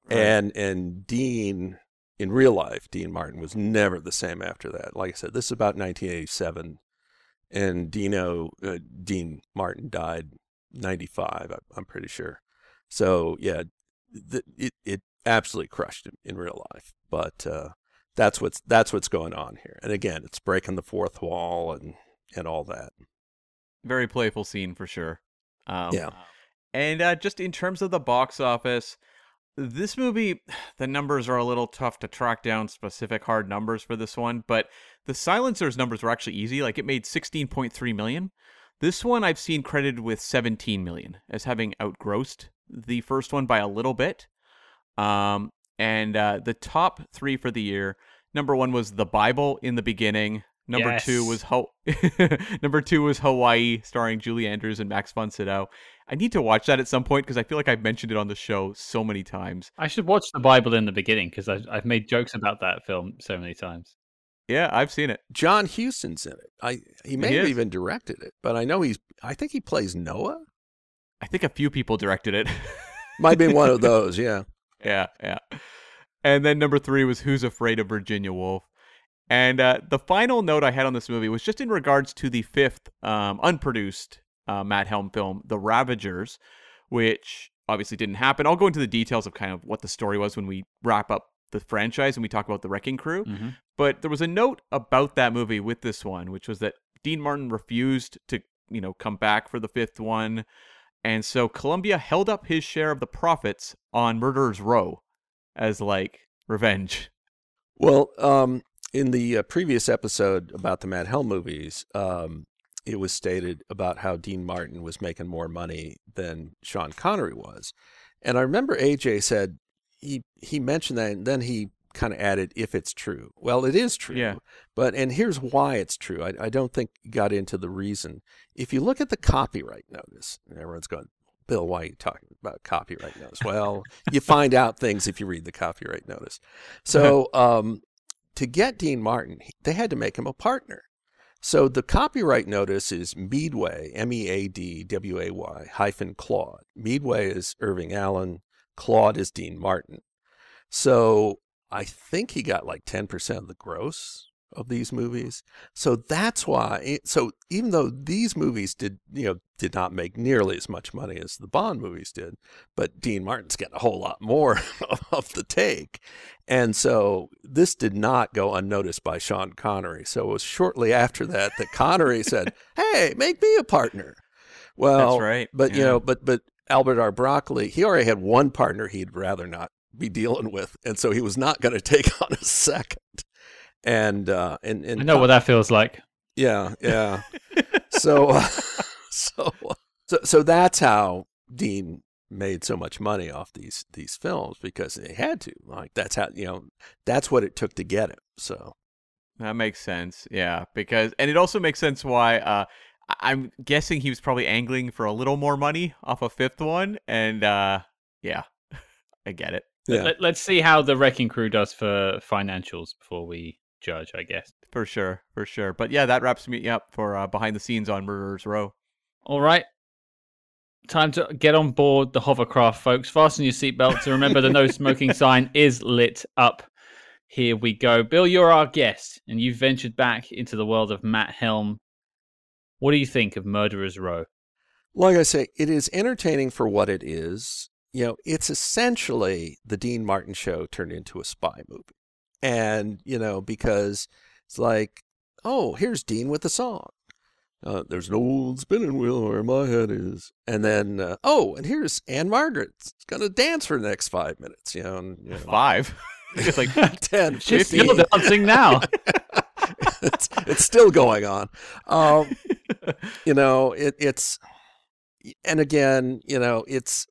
and and Dean in real life, Dean Martin was never the same after that. Like I said, this is about 1987, and Dino uh, Dean Martin died 95. I'm pretty sure. So yeah, th- it it absolutely crushed him in real life. But uh, that's what's that's what's going on here. And again, it's breaking the fourth wall and and all that. Very playful scene for sure. Um, Yeah. And uh, just in terms of the box office, this movie, the numbers are a little tough to track down specific hard numbers for this one, but the Silencers numbers were actually easy. Like it made 16.3 million. This one I've seen credited with 17 million as having outgrossed the first one by a little bit. Um, and uh, the top three for the year number one was The Bible in the Beginning. Number two was Ho- number two was Hawaii, starring Julie Andrews and Max von Sydow. I need to watch that at some point because I feel like I've mentioned it on the show so many times. I should watch the Bible in the beginning because I've, I've made jokes about that film so many times. Yeah, I've seen it. John Huston's in it. I he may He have is. even directed it, but I know he's. I think he plays Noah. I think a few people directed it. Might be one of those. Yeah. yeah, yeah. And then number three was Who's Afraid of Virginia Woolf. And uh, the final note I had on this movie was just in regards to the fifth um, unproduced uh, Matt Helm film, The Ravagers, which obviously didn't happen. I'll go into the details of kind of what the story was when we wrap up the franchise and we talk about the Wrecking Crew. hmm But there was a note about that movie with this one, which was that Dean Martin refused to, you know, come back for the fifth one. And so Columbia held up his share of the profits on Murderer's Row as like revenge. Well, um, in the uh, previous episode about the Matt Helm movies, um, it was stated about how Dean Martin was making more money than Sean Connery was, and I remember AJ said he he mentioned that, and then he kind of added, "If it's true." Well, it is true. Yeah. But and here's why it's true. I, I don't think got into the reason. If you look at the copyright notice, and everyone's going, Bill, why are you talking about copyright notice? Well, you find out things if you read the copyright notice. So um, to get Dean Martin, they had to make him a partner. So the copyright notice is Meadway, M E A D W A Y hyphen Claude. Meadway is Irving Allen. Claude is Dean Martin. So I think he got like 10% of the gross of these movies. So that's why it, so even though these movies did, you know, did not make nearly as much money as the Bond movies did, but Dean Martin's getting a whole lot more of the take. And so this did not go unnoticed by Sean Connery. So it was shortly after that that Connery said, "Hey, make me a partner." Well, That's right. but you know, but but Albert R. Broccoli, he already had one partner he'd rather not be dealing with, and so he was not going to take on a second. And uh, and and I know what that feels like. yeah, yeah. so, uh, so, so, so that's how Dean made so much money off these these films because they had to. Like that's how you know that's what it took to get him. So That makes sense. Yeah, because and it also makes sense why uh I- I'm guessing he was probably angling for a little more money off a fifth one and uh yeah. I get it. Yeah, Let, let's see how the Wrecking Crew does for financials before we judge, I guess. For sure, for sure. But yeah, that wraps me up for uh, behind the scenes on Murderers Row. All right. time to get on board the hovercraft, folks. Fasten your seatbelts and remember the no smoking sign is lit up. Here we go. Bill, you're our guest, and you've ventured back into the world of Matt Helm. What do you think of Murderer's Row? Like I say, it is entertaining for what it is. You know, it's essentially the Dean Martin show turned into a spy movie. And, you know, because it's like, oh, here's Dean with a song. Uh, there's an old spinning wheel where my head is. And then, uh, oh, and here's Ann-Margret. going to dance for the next five minutes, you know. And, you know Five. it's like 10, She's 15. still dancing now. it's, it's still going on. Um, you know, it, it's, and again, you know, it's,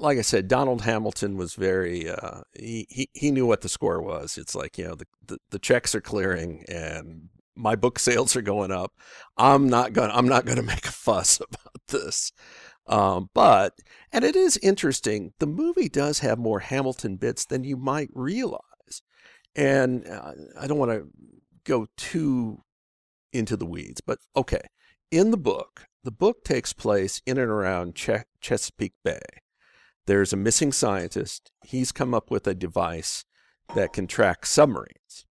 like I said, Donald Hamilton was very, uh, he, he, he knew what the score was. It's like, you know, the, the, the checks are clearing and my book sales are going up. I'm not to, I'm not to make a fuss about this. Um, but, and it is interesting, the movie does have more Hamilton bits than you might realize. And uh, I don't want to go too into the weeds, but okay. In the book, the book takes place in and around Ch- Chesapeake Bay. There's a missing scientist. He's come up with a device that can track submarines.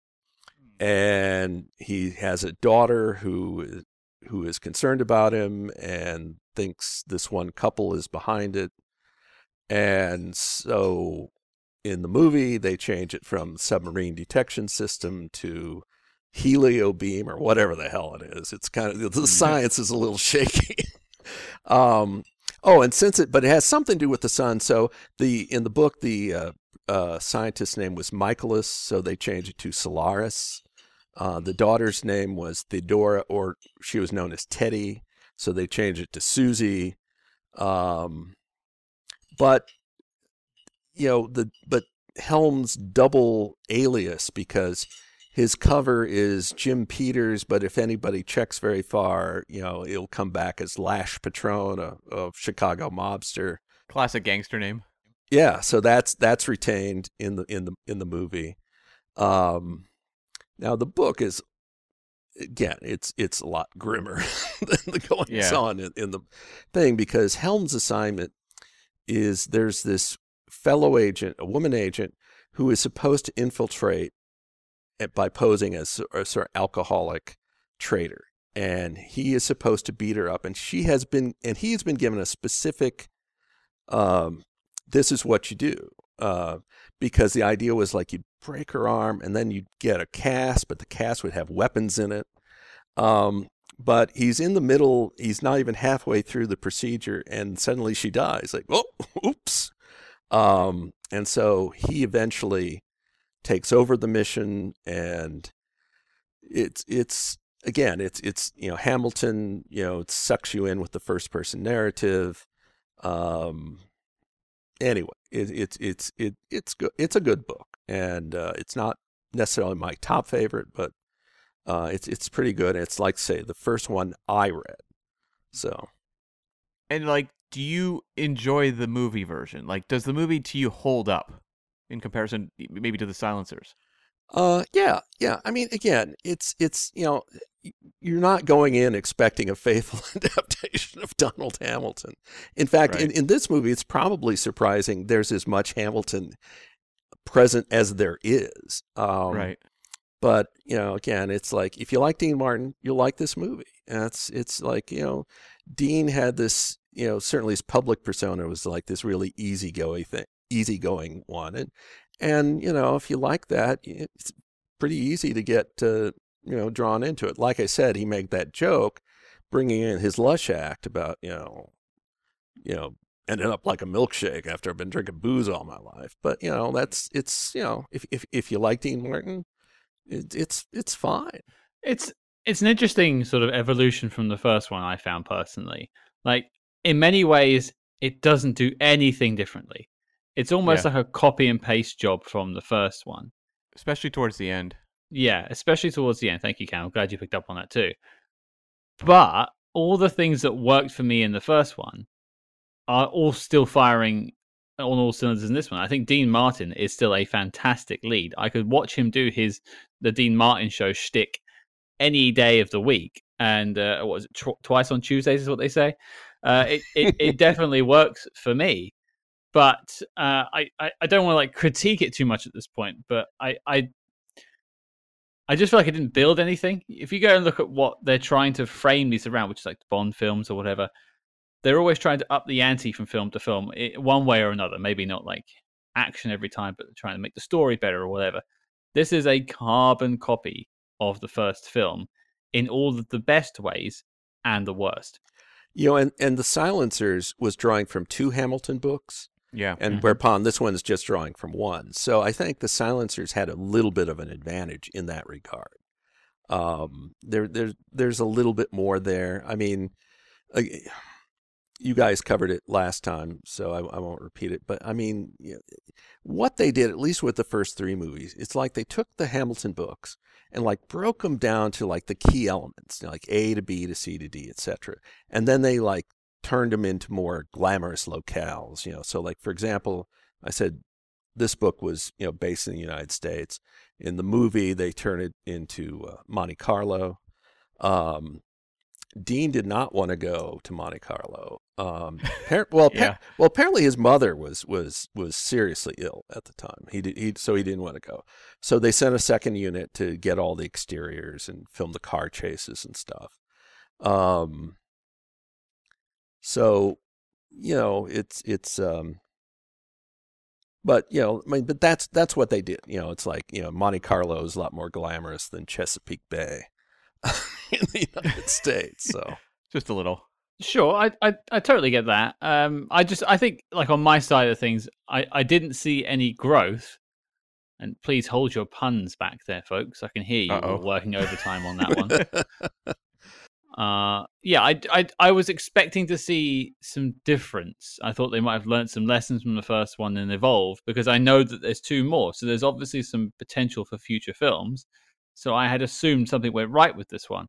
And he has a daughter who who is concerned about him and thinks this one couple is behind it. And so in the movie, they change it from submarine detection system to helio beam or whatever the hell it is. It's kind of the science is a little shaky. um, oh, and since it, but it has something to do with the sun. So the in the book, the uh, uh, scientist's name was Michaelis, so they changed it to Solaris. Uh, the daughter's name was Theodora, or she was known as Teddy, so they changed it to Susie. Um, but you know the but Helm's double alias because his cover is Jim Peters, but if anybody checks very far, you know, it'll come back as Lash Patron, a, a Chicago mobster. classic gangster name. Yeah, so that's that's retained in the in the in the movie. Um, now the book is again, it's it's a lot grimmer than the goings Yeah. on in, in the thing because Helm's assignment is there's this fellow agent, a woman agent, who is supposed to infiltrate by posing as a sort of alcoholic traitor, and he is supposed to beat her up, and she has been, and he's been given a specific, um, this is what you do, uh, because the idea was like you'd break her arm, and then you'd get a cast, but the cast would have weapons in it. Um, but he's in the middle. He's not even halfway through the procedure, and suddenly she dies. Like, oh, oops. Um, and so he eventually takes over the mission, and it's it's again, it's it's you know Hamilton. You know, it sucks you in with the first person narrative. Um, anyway, it, it's it's it it's good. It's a good book, and uh, it's not necessarily my top favorite, but uh, it's it's pretty good. It's like say the first one I read. So And like, do you enjoy the movie version? Like, does the movie to you hold up in comparison, maybe to the Silencers? uh yeah, yeah. I mean again, it's it's you know you're not going in expecting a faithful adaptation of Donald Hamilton. In fact, in, Right. in this movie it's probably surprising there's as much Hamilton present as there is. Um, right. but you know again it's like if you like dean martin you'll like this movie and it's it's like you know dean had this you know certainly his public persona was like this really easygoing thing easygoing one and and you know if you like that it's pretty easy to get uh, you know drawn into it like i said he made that joke bringing in his lush act about you know you know ended up like a milkshake after i've been drinking booze all my life but you know that's it's you know if if, if you like dean martin it, it's it's fine. It's it's an interesting sort of evolution from the first one I found personally. Like in many ways, it doesn't do anything differently. It's almost Yeah. like a copy and paste job from the first one. Especially towards the end. Yeah, especially towards the end. Thank you, Cam. I'm glad you picked up on that too. But all the things that worked for me in the first one are all still firing on all cylinders in this one. I think Dean Martin is still a fantastic lead. I could watch him do his the Dean Martin show shtick any day of the week, and uh, what was it tw- twice on Tuesdays is what they say. Uh, it, it it definitely works for me, but uh, I, I I don't want to like critique it too much at this point. But I I I just feel like it didn't build anything. If you go and look at what they're trying to frame these around, which is like Bond films or whatever, they're always trying to up the ante from film to film, one way or another. Maybe not like action every time, but trying to make the story better or whatever. This is a carbon copy of the first film in all of the best ways and the worst. You know, and, and the Silencers was drawing from two Hamilton books. Yeah. And Mhm. whereupon this one's just drawing from one. So I think the Silencers had a little bit of an advantage in that regard. Um, there, there, there's a little bit more there. I mean, uh, you guys covered it last time, so I, I won't repeat it. But I mean, you know, what they did, at least with the first three movies, it's like they took the Hamilton books and like broke them down to like the key elements, you know, like A to B to C to D, etc. And then they like turned them into more glamorous locales, you know. So like for example, I said this book was you know based in the United States. In the movie, they turn it into uh, Monte Carlo. Um, Dean did not want to go to Monte Carlo. Um, well, Yeah. well, apparently his mother was was was seriously ill at the time. He did, he so he didn't want to go. So they sent a second unit to get all the exteriors and film the car chases and stuff. Um, so you know, it's it's um, but you know, I mean, but that's that's what they did. You know, it's like you know, Monte Carlo is a lot more glamorous than Chesapeake Bay in the United States. So. Just a little. Sure, I, I I totally get that. Um, I just I think like on my side of things, I I didn't see any growth. And please hold your puns back there, folks. I can hear you working overtime on that one. Uh, yeah, I, I, I was expecting to see some difference. I thought they might have learned some lessons from the first one and evolved because I know that there's two more. So there's obviously some potential for future films. So I had assumed something went right with this one.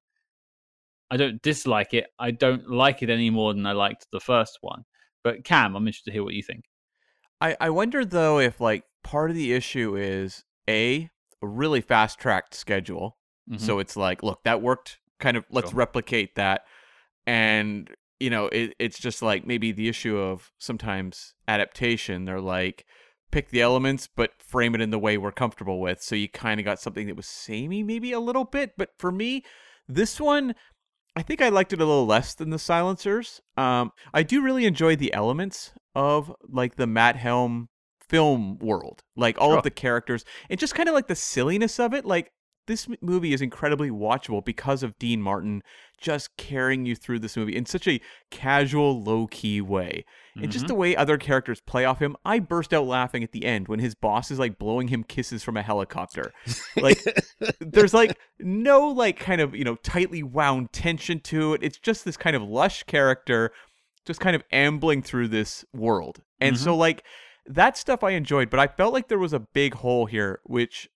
I don't dislike it. I don't like it any more than I liked the first one. But Cam, I'm interested to hear what you think. I, I wonder though if like part of the issue is a a really fast tracked schedule. Mhm. So it's like, look, that worked. Kind of let's Sure. replicate that. And you know, it, it's just like maybe the issue of sometimes adaptation. They're like, pick the elements, but frame it in the way we're comfortable with. So you kind of got something that was samey, maybe a little bit. But for me, this one, I think I liked it a little less than the silencers. Um, I do really enjoy the elements of like the Matt Helm film world, like all Sure. of the characters, and just kind of like the silliness of it. Like this movie is incredibly watchable because of Dean Martin just carrying you through this movie in such a casual, low key way. And just Mhm. the way other characters play off him, I burst out laughing at the end when his boss is like blowing him kisses from a helicopter. Like there's like no like kind of, you know, tightly wound tension to it. It's just this kind of lush character just kind of ambling through this world. And so like that stuff I enjoyed, but I felt like there was a big hole here which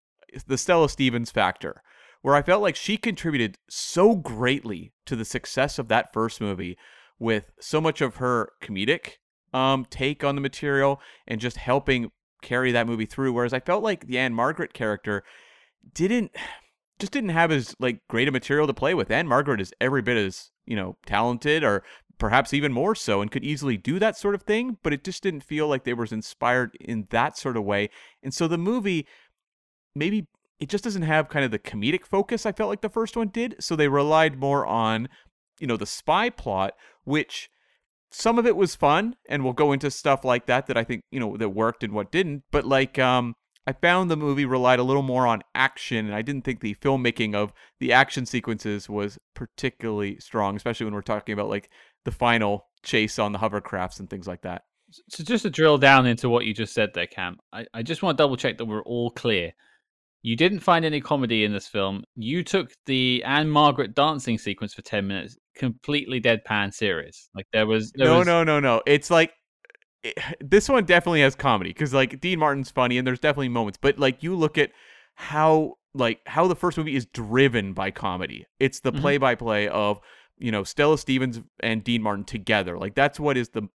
the Stella Stevens factor where I felt like she contributed so greatly to the success of that first movie with so much of her comedic um take on the material and just helping carry that movie through whereas I felt like the Ann-Margret character didn't just didn't have as like great a material to play with. Ann-Margret is every bit as, you know, talented or perhaps even more so and could easily do that sort of thing, but it just didn't feel like they were as inspired in that sort of way. And so the movie maybe it just doesn't have kind of the comedic focus I felt like the first one did. So they relied more on, you know, the spy plot, which some of it was fun, and we'll go into stuff like that that I think, you know, that worked and what didn't. But like, um, I found the movie relied a little more on action, and I didn't think the filmmaking of the action sequences was particularly strong, especially when we're talking about like the final chase on the hovercrafts and things like that. So just to drill down into what you just said there, Cam, I, I just want to double check that we're all clear. You didn't find any comedy in this film. You took the Ann-Margret dancing sequence for ten minutes completely deadpan serious. Like there was there no, was, no, no, no. It's like eh, it- this one definitely has comedy because like Dean Martin's funny and there's definitely moments, but like you look at how like how the first movie is driven by comedy. It's the play by play of you know Stella Stevens and Dean Martin together. Like that's what is the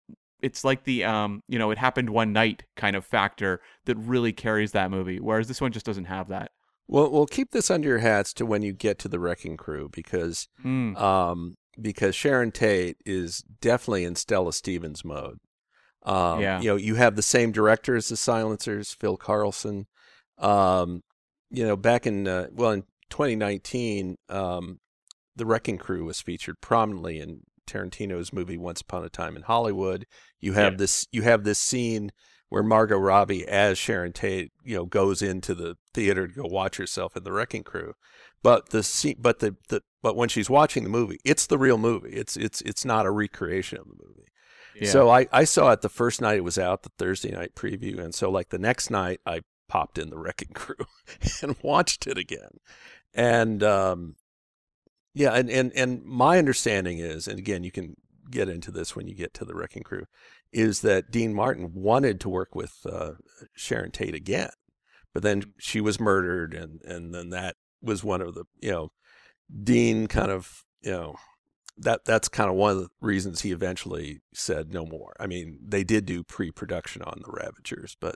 it's like the um you know it happened one night kind of factor that really carries that movie. Whereas this one just doesn't have that. Well, we'll keep this under your hats to when you get to the Wrecking Crew because Mm. um, because Sharon Tate is definitely in Stella Stevens mode. Um, Yeah. You know, you have the same director as the Silencers, Phil Karlson. Um, you know, back in uh, well in 2019, um, the Wrecking Crew was featured prominently in Tarantino's movie Once Upon a Time in Hollywood. You have Yeah. this you have this scene where Margot Robbie as Sharon Tate, you know, goes into the theater to go watch herself in the Wrecking Crew. But the scene, but the, the but when she's watching the movie, it's the real movie. It's it's it's not a recreation of the movie. Yeah. So I, I saw it the first night it was out, the Thursday night preview, and so like the next night I popped in the Wrecking Crew and watched it again, and um, yeah, and and and my understanding is, and again you can get into this when you get to the Wrecking Crew, is that Dean Martin wanted to work with uh, Sharon Tate again, but then she was murdered, and and then that was one of the you know Dean kind of you know that that's kind of one of the reasons he eventually said no more. I mean, they did do pre-production on the Ravagers, but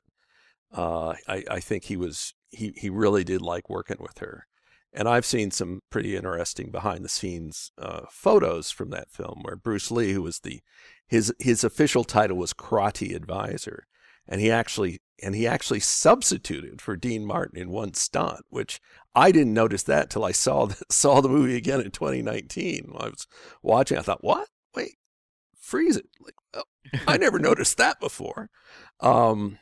uh, I, I think he was he he really did like working with her. And I've seen some pretty interesting behind the scenes uh, photos from that film where Bruce Lee, who was the his his official title was karate advisor, and he actually and he actually substituted for Dean Martin in one stunt, which I didn't notice that till I saw the, saw the movie again in 2019. When I was watching, I thought, "What? Wait, freeze it!" Like, oh, I never noticed that before. Um,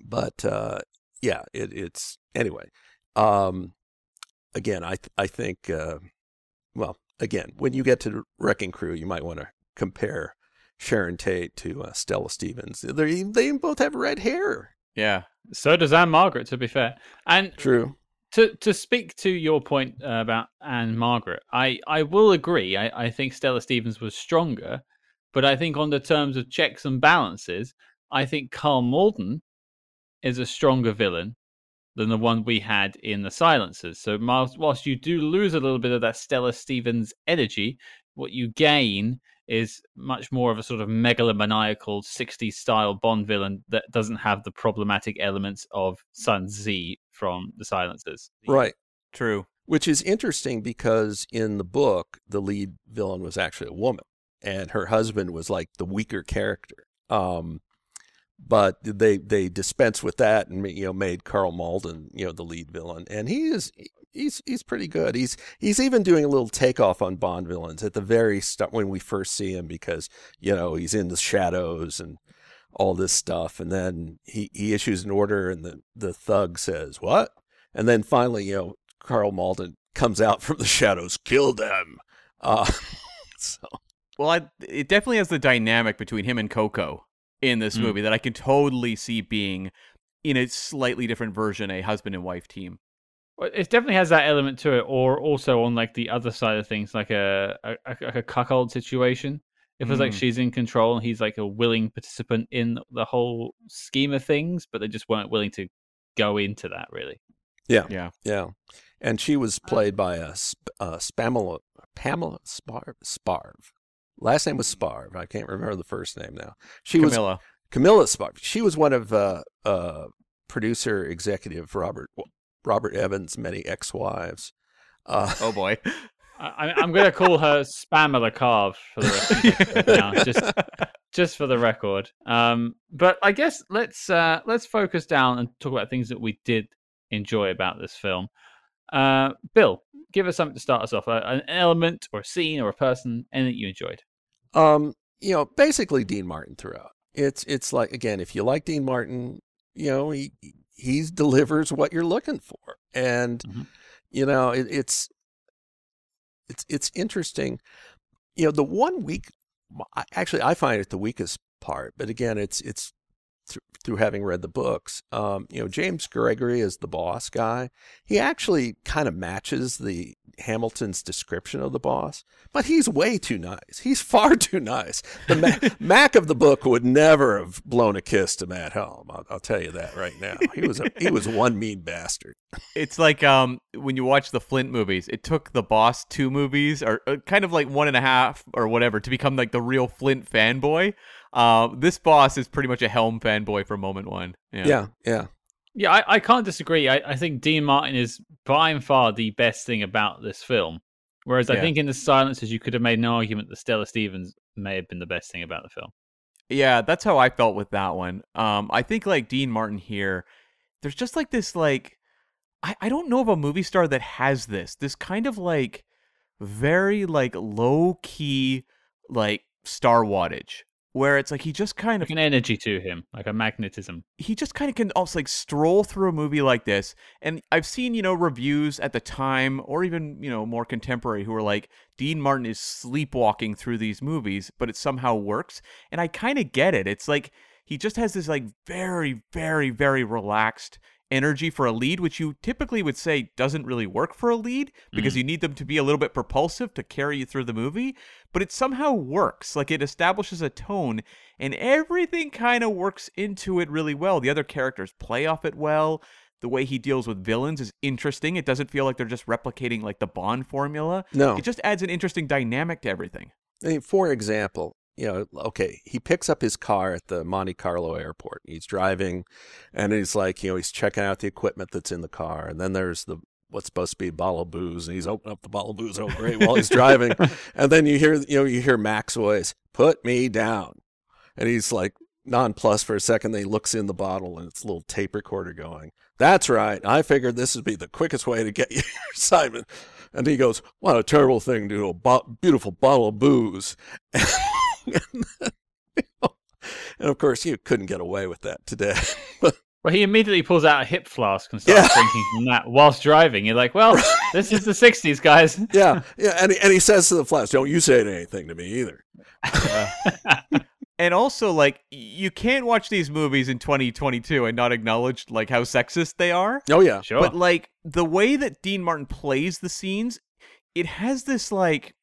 but uh, yeah, it, it's anyway. Um, again, I th- I think uh, well, again, when you get to Wrecking Crew, you might want to compare Sharon Tate to uh, Stella Stevens. They they both have red hair. yeah. So does Ann-Margret, to be fair. And True. to to speak to your point uh, about Ann-Margret, I, I will agree. I, I think Stella Stevens was stronger, but I think on the terms of checks and balances, I think Karl Malden is a stronger villain than the one we had in the Silencers. So whilst, whilst you do lose a little bit of that Stella Stevens energy, what you gain is much more of a sort of megalomaniacal 60s style Bond villain that doesn't have the problematic elements of Sun Z from the Silencers. Right. True. Which is interesting because in the book, the lead villain was actually a woman, and her husband was like the weaker character. Um, but they they dispense with that and you know made Karl Malden you know the lead villain, and he is he's he's pretty good. He's he's even doing a little takeoff on Bond villains at the very start when we first see him because you know he's in the shadows and all this stuff, and then he he issues an order and the the thug says what, and then finally you know Karl Malden comes out from the shadows, kill them. Uh, so Well, I, it definitely has the dynamic between him and Coco in this Mm. movie that I can totally see being in a slightly different version a husband and wife team. Well, It definitely has that element to it, or also on like the other side of things, like a a, a, like a cuckold situation. If it's like Mm. she's in control and he's like a willing participant in the whole scheme of things, but they just weren't willing to go into that really. Yeah. Yeah, yeah. and she was played by a Sp- uh, Spamela Pamela Sparv. Sparv. Last name was Sparv. I can't remember the first name now. She was Camilla. Camilla Sparv. She was one of uh, uh, producer executive Robert Robert Evans' many ex-wives. Uh, Oh boy. I, I'm going to call her Spamela Carve for the rest of the now, just just for the record. Um, but I guess let's uh, let's focus down and talk about things that we did enjoy about this film. Uh, Bill, give us something to start us off. Uh, an element or a scene or a person, anything you enjoyed. Um, you know, basically Dean Martin throughout. It's it's like again, if you like Dean Martin, you know, he he delivers what you're looking for, and Mhm. you know, it, it's it's it's interesting. You know, the one week, actually, I find it the weakest part, but again, it's it's through, through having read the books. Um, you know, James Gregory is the boss guy. He actually kind of matches the Hamilton's description of the boss, but he's way too nice. He's far too nice. The Ma- Mac of the book would never have blown a kiss to Matt Helm. I'll, I'll tell you that right now. He was a, he was one mean bastard. It's like um when you watch the Flint movies, it took the Boss two movies, or uh, kind of like one and a half or whatever, to become like the real Flint fanboy. Uh, this boss is pretty much a Helm fanboy from moment one. Yeah. Yeah, yeah, Yeah, I, I can't disagree. I, I think Dean Martin is by and far the best thing about this film, Whereas I think in the Silencers, you could have made an argument that Stella Stevens may have been the best thing about the film. Yeah, that's how I felt with that one. Um, I think like Dean Martin here, there's just like this like I, I don't know of a movie star that has this. This kind of like very like low key like star wattage. Where it's like he just kind of Like an energy to him, like a magnetism. he just kind of can also like stroll through a movie like this and i've seen you know reviews at the time or even you know more contemporary who are like dean martin is sleepwalking through these movies but it somehow works and i kind of get it it's like he just has this like very very very relaxed energy for a lead which you typically would say doesn't really work for a lead because mm-hmm. you need them to be a little bit propulsive to carry you through the movie but it somehow works like it establishes a tone and everything kind of works into it really well. The other characters play off it well. The way he deals with villains is interesting. It doesn't feel like they're just replicating like the Bond formula. No. It just adds an interesting dynamic to everything. I mean, for example, you know, okay, he picks up his car at the Monte Carlo airport. He's driving, and he's like, you know, he's checking out the equipment that's in the car, and then there's the what's supposed to be a bottle of booze, and he's opening up the bottle of booze. Oh, great! While he's driving, and then you hear, you know, you hear Mac's voice, "Put me down," and he's like nonplussed for a second. Then he looks in the bottle, and it's a little tape recorder going. That's right. I figured this would be the quickest way to get you Simon. And he goes, "What a terrible thing to do! A bo- beautiful bottle of booze." and, then, you know, and of course, you couldn't get away with that today. Well, he immediately pulls out a hip flask and starts Yeah. drinking from that whilst driving. You're like, well, this is the 60s, guys. yeah, yeah, and he, and he says to the flask, "Don't you say anything to me either." Uh. And also, like, you can't watch these movies in 2022 and not acknowledge like how sexist they are. Oh yeah, Sure. But like the way that Dean Martin plays the scenes, it has this like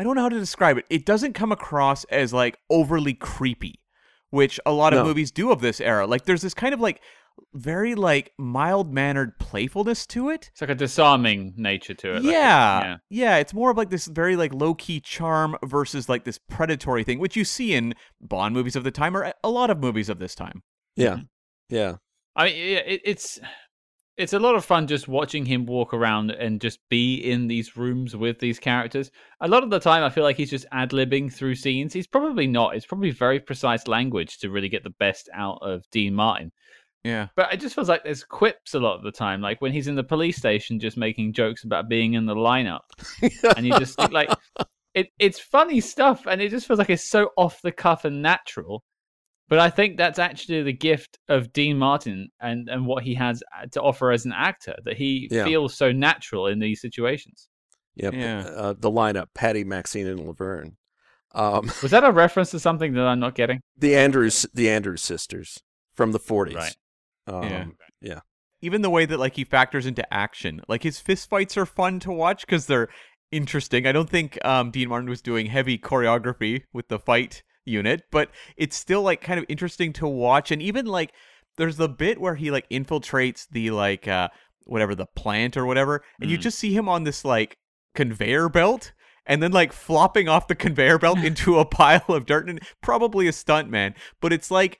I don't know how to describe it. It doesn't come across as like overly creepy, which a lot of No. movies do of this era. Like there's this kind of like very like mild-mannered playfulness to it. it's like a disarming nature to it. like, Yeah. yeah. yeah. it's more of like this very like low-key charm versus like this predatory thing, which you see in Bond movies of the time or a lot of movies of this time. yeah, yeah. I mean, yeah, it, it's it's a lot of fun just watching him walk around and just be in these rooms with these characters. A lot of the time, I feel like he's just ad libbing through scenes. He's probably not. It's probably very precise language to really get the best out of Dean Martin. Yeah. But it just feels like there's quips a lot of the time, like when he's in the police station, just making jokes about being in the lineup, and you just think like it. It's funny stuff, and it just feels like it's so off the cuff and natural. But I think that's actually the gift of Dean Martin and and what he has uh, to offer as an actor that he Yeah. feels so natural in these situations. Yep. Yeah. Uh, the lineup: Patty, Maxine, and Laverne. Um, Was that a reference to something that I'm not getting? the Andrews, the Andrews sisters from the '40s. Right. Um, Yeah. even the way that like he factors into action like his fist fights are fun to watch because they're interesting i don't think um, dean martin was doing heavy choreography with the fight unit but it's still like kind of interesting to watch and even like there's the bit where he like infiltrates the like uh whatever the plant or whatever and you Mm. just see him on this like conveyor belt and then like flopping off the conveyor belt into a pile of dirt and probably a stunt man but it's like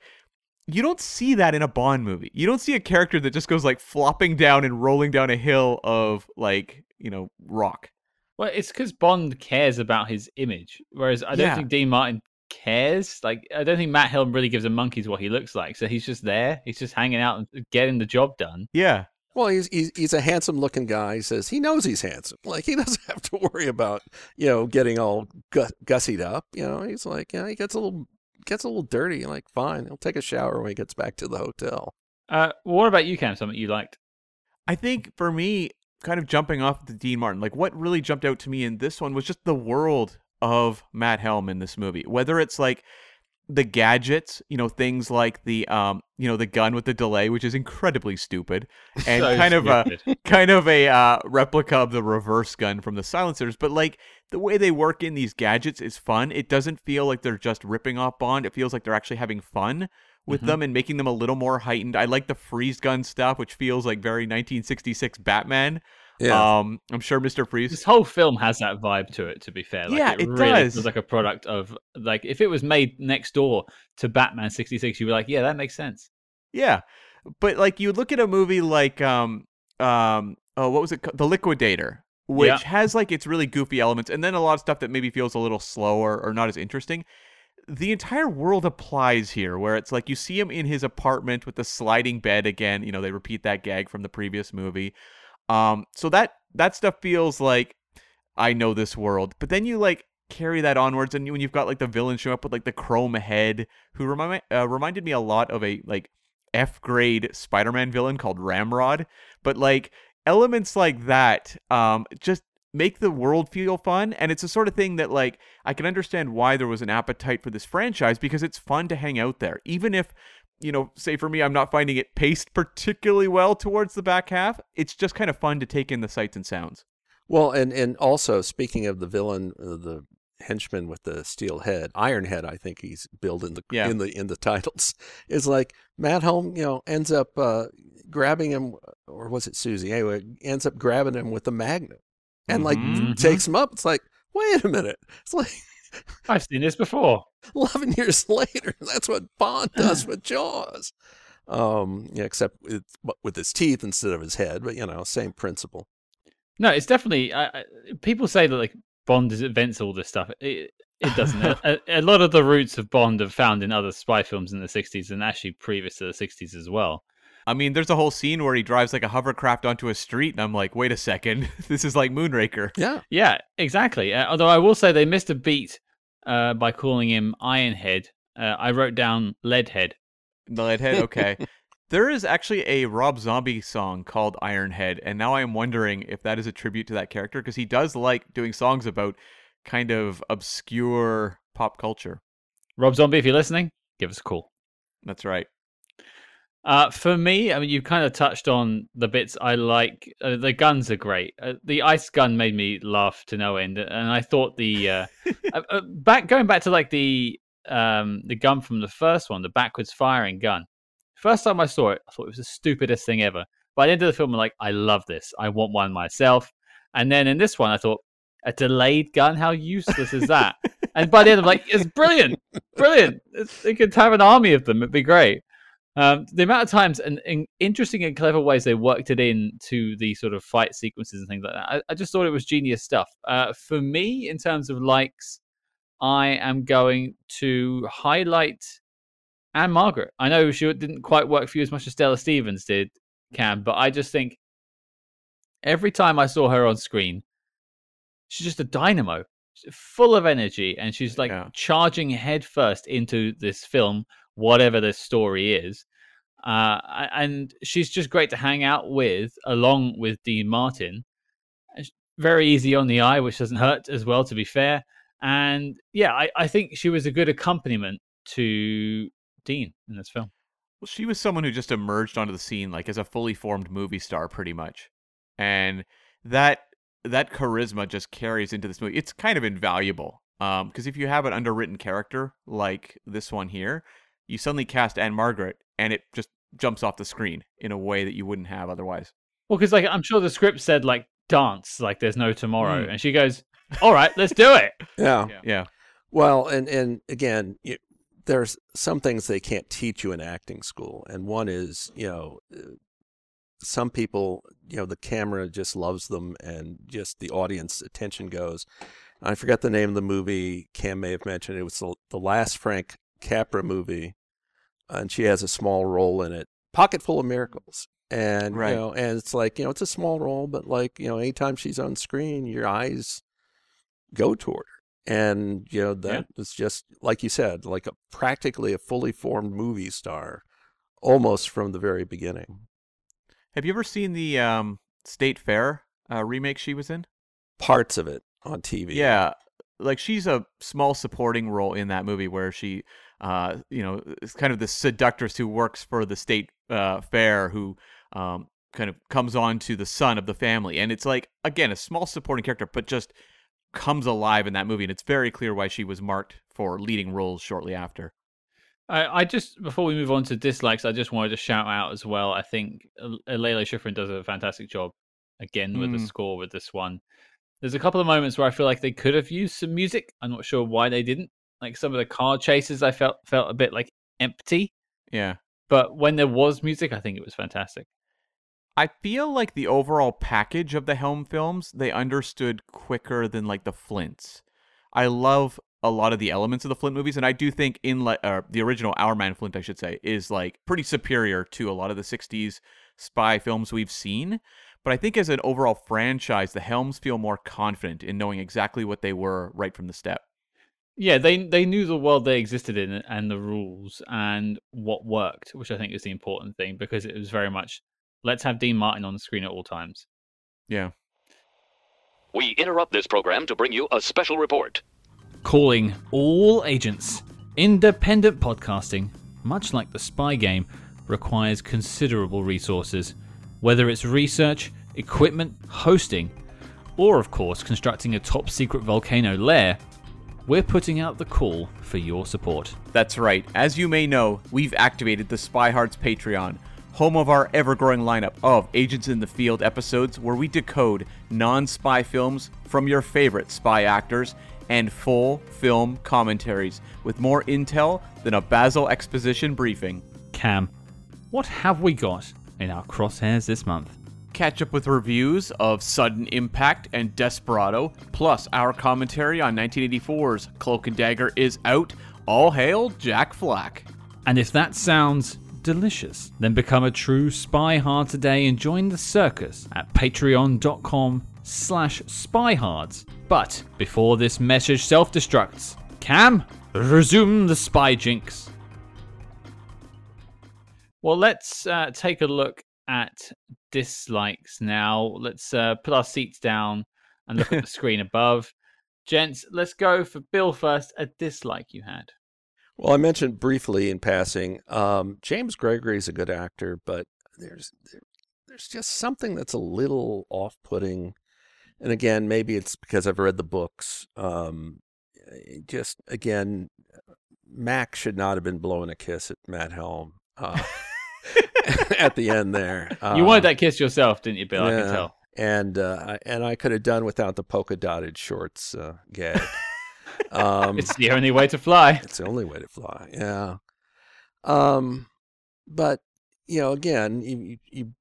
you don't see that in a Bond movie. You don't see a character that just goes like flopping down and rolling down a hill of like, you know, rock. Well, it's because Bond cares about his image, whereas I don't Yeah. think Dean Martin cares. Like, I don't think Matt Helm really gives a monkey's what he looks like. So he's just there. He's just hanging out and getting the job done. Yeah. Well, he's, he's he's a handsome looking guy. He says he knows he's handsome. Like he doesn't have to worry about you know getting all gu- gussied up. You know, he's like, yeah, he gets a little gets a little dirty. Like, fine, he'll take a shower when he gets back to the hotel. Uh, what about you, Cam? Something you liked? I think for me, kind of jumping off the Dean Martin, like what really jumped out to me in this one was just the world of Matt Helm in this movie. Whether it's like the gadgets, you know, things like the um, you know, the gun with the delay, which is incredibly stupid, and So kind of a kind of a uh, replica of the reverse gun from the silencers but like the way they work in these gadgets is fun it doesn't feel like they're just ripping off bond it feels like they're actually having fun with Mhm. them and making them a little more heightened i like the freeze gun stuff which feels like very 1966 batman Yeah, um i'm sure mr freeze This whole film has that vibe to it. To be fair, like, Yeah, it, it really does. feels like a product of like if it was made next door to Batman '66, you'd be like, yeah, that makes sense. Yeah, but like you look at a movie like um um oh what was it ca- The Liquidator, which Yeah. has like its really goofy elements, and then a lot of stuff that maybe feels a little slower or not as interesting. The entire world applies here, where it's like you see him in his apartment with the sliding bed again. You know, they repeat that gag from the previous movie. Um, so that that stuff feels like I know this world. But then you like carry that onwards, and when you've got like the villain show up with like the chrome head, who remind uh, reminded me a lot of a like F grade Spider-Man villain called Ramrod. But like elements like that, um, just make the world feel fun, and it's the sort of thing that like I can understand why there was an appetite for this franchise because it's fun to hang out there, even if. You know, say for me, I'm not finding it paced particularly well towards the back half. It's just kind of fun to take in the sights and sounds. Well, and and also speaking of the villain, uh, the henchman with the steel head, Iron Head, I think he's billed in the Yeah. in the in the titles, is like Matt Helm, you know, ends up uh, grabbing him, or was it Susie? Anyway, ends up grabbing him with a magnet, and like Mhm. takes him up. It's like, wait a minute, it's like I've seen this before. eleven years later. That's what Bond does with Jaws. Um, yeah, except with, with his teeth instead of his head, but you know, same principle. No, it's definitely. I, I, people say that like Bond is invents all this stuff. It, it doesn't. a, a- a lot of the roots of Bond are found in other spy films in the '60s and actually previous to the '60s as well. I mean, there's a whole scene where he drives like a hovercraft onto a street, and I'm like, wait a second, this is like Moonraker. Yeah, Yeah, exactly. Uh, although I will say they missed a beat uh, by calling him Ironhead. Uh, I wrote down Leadhead. Leadhead, okay. there is actually a Rob Zombie song called Ironhead, and now I am wondering if that is a tribute to that character because he does like doing songs about kind of obscure pop culture. Rob Zombie, if you're listening, give us a call. That's right. Uh, for me, I mean, you kind of touched on the bits I like. Uh, the guns are great. Uh, the ice gun made me laugh to no end, and I thought the uh, uh, uh, back going back to like the um the gun from the first one, the backwards firing gun. First time I saw it, I thought it was the stupidest thing ever. By the end of the film, I'm like, I love this. I want one myself. And then in this one, I thought, a delayed gun? How useless is that? and by the end, I'm like, it's brilliant, brilliant. It's, it could have an army of them. It'd be great. Um, the amount of times and, and interesting and clever ways they worked it in to the sort of fight sequences and things like that. I, I just thought it was genius stuff. Uh, for me, in terms of likes, I am going to highlight Ann-Margret. I know she didn't quite work for you as much as Stella Stevens did, Cam, but I just think every time I saw her on screen, she's just a dynamo, full of energy, and she's like Yeah. charging headfirst into this film, whatever the story is. Uh, and she's just great to hang out with, along with Dean Martin. Very easy on the eye, which doesn't hurt as well, to be fair. And yeah, I, I think she was a good accompaniment to Dean in this film. Well, she was someone who just emerged onto the scene like as a fully formed movie star, pretty much, and that that charisma just carries into this movie. It's kind of invaluable because if you have an underwritten character like this one here, you suddenly cast Ann-Margret, and it just jumps off the screen in a way that you wouldn't have otherwise. Well, because like I'm sure the script said like dance like there's no tomorrow, Mm. and she goes, "All right, let's do it." yeah. Yeah, Well, and and again, you, there's some things they can't teach you in acting school, and one is you know, uh, some people you know the camera just loves them, and just the audience attention goes. I forget the name of the movie. Cam may have mentioned it was the, the last Frank Capra movie, and she has a small role in it. Pocket full of miracles. And Right. you know, and it's like you know, it's a small role, but like you know, anytime she's on screen, your eyes go toward her. And you know that was just like you said, like a practically a fully formed movie star, almost from the very beginning. have you ever seen the um, State Fair uh, remake she was in? Parts of it on TV. Yeah, like she's a small supporting role in that movie where she, uh, you know, is kind of the seductress who works for the state uh, fair who um, kind of comes on to the son of the family, and it's like again a small supporting character, but just comes alive in that movie, and it's very clear why she was marked for leading roles shortly after. I, I just before we move on to dislikes, I just wanted to shout out as well. I think Lalo Schifrin does a fantastic job again with the Mm. score with this one. There's a couple of moments where I feel like they could have used some music. I'm not sure why they didn't. Like some of the car chases, I felt felt a bit like empty. Yeah. But when there was music, I think it was fantastic. I feel like the overall package of the Helm films they understood quicker than like the Flints. I love a lot of the elements of the Flint movies, and I do think in like uh, the original Our Man Flint, I should say, is like pretty superior to a lot of the '60s spy films we've seen. But I think as an overall franchise, the Helms feel more confident in knowing exactly what they were right from the step. Yeah, they they knew the world they existed in and the rules and what worked, which I think is the important thing because it was very much let's have Dean Martin on the screen at all times. Yeah. We interrupt this program to bring you a special report. Calling all agents. Independent podcasting, much like the spy game, requires considerable resources, whether it's research, equipment, hosting, or of course constructing a top secret volcano lair. We're putting out the call for your support. That's right. As you may know, we've activated the Spy Hards Patreon, home of our ever growing lineup of Agents in the Field episodes where we decode non spy films from your favorite spy actors and full film commentaries with more intel than a Basil exposition briefing. Cam, what have we got in our crosshairs this month? Catch up with reviews of Sudden Impact and Desperado, plus our commentary on 1984's Cloak and Dagger is out. All hail Jack Flack. And if that sounds delicious, then become a true spy hard today and join the circus at patreon.com slash spyhards. But before this message self-destructs, Cam, resume the spy jinx. Well, let's uh, take a look at dislikes now. Let's uh, put our seats down and look at the screen above. Gents, let's go for Bill first. A dislike you had. Well, I mentioned briefly in passing, um, James Gregory is a good actor, but there's there, there's just something that's a little off-putting. And again, maybe it's because I've read the books. Um, just again, Mac should not have been blowing a kiss at Matt Helm. Uh, at the end there. Uh, you wanted that kiss yourself, didn't you, Bill? Yeah. I can tell. And uh, and I could have done without the polka dotted shorts uh, gag. Um, it's the only way to fly. It's the only way to fly. Yeah. Um, but you know, again, you you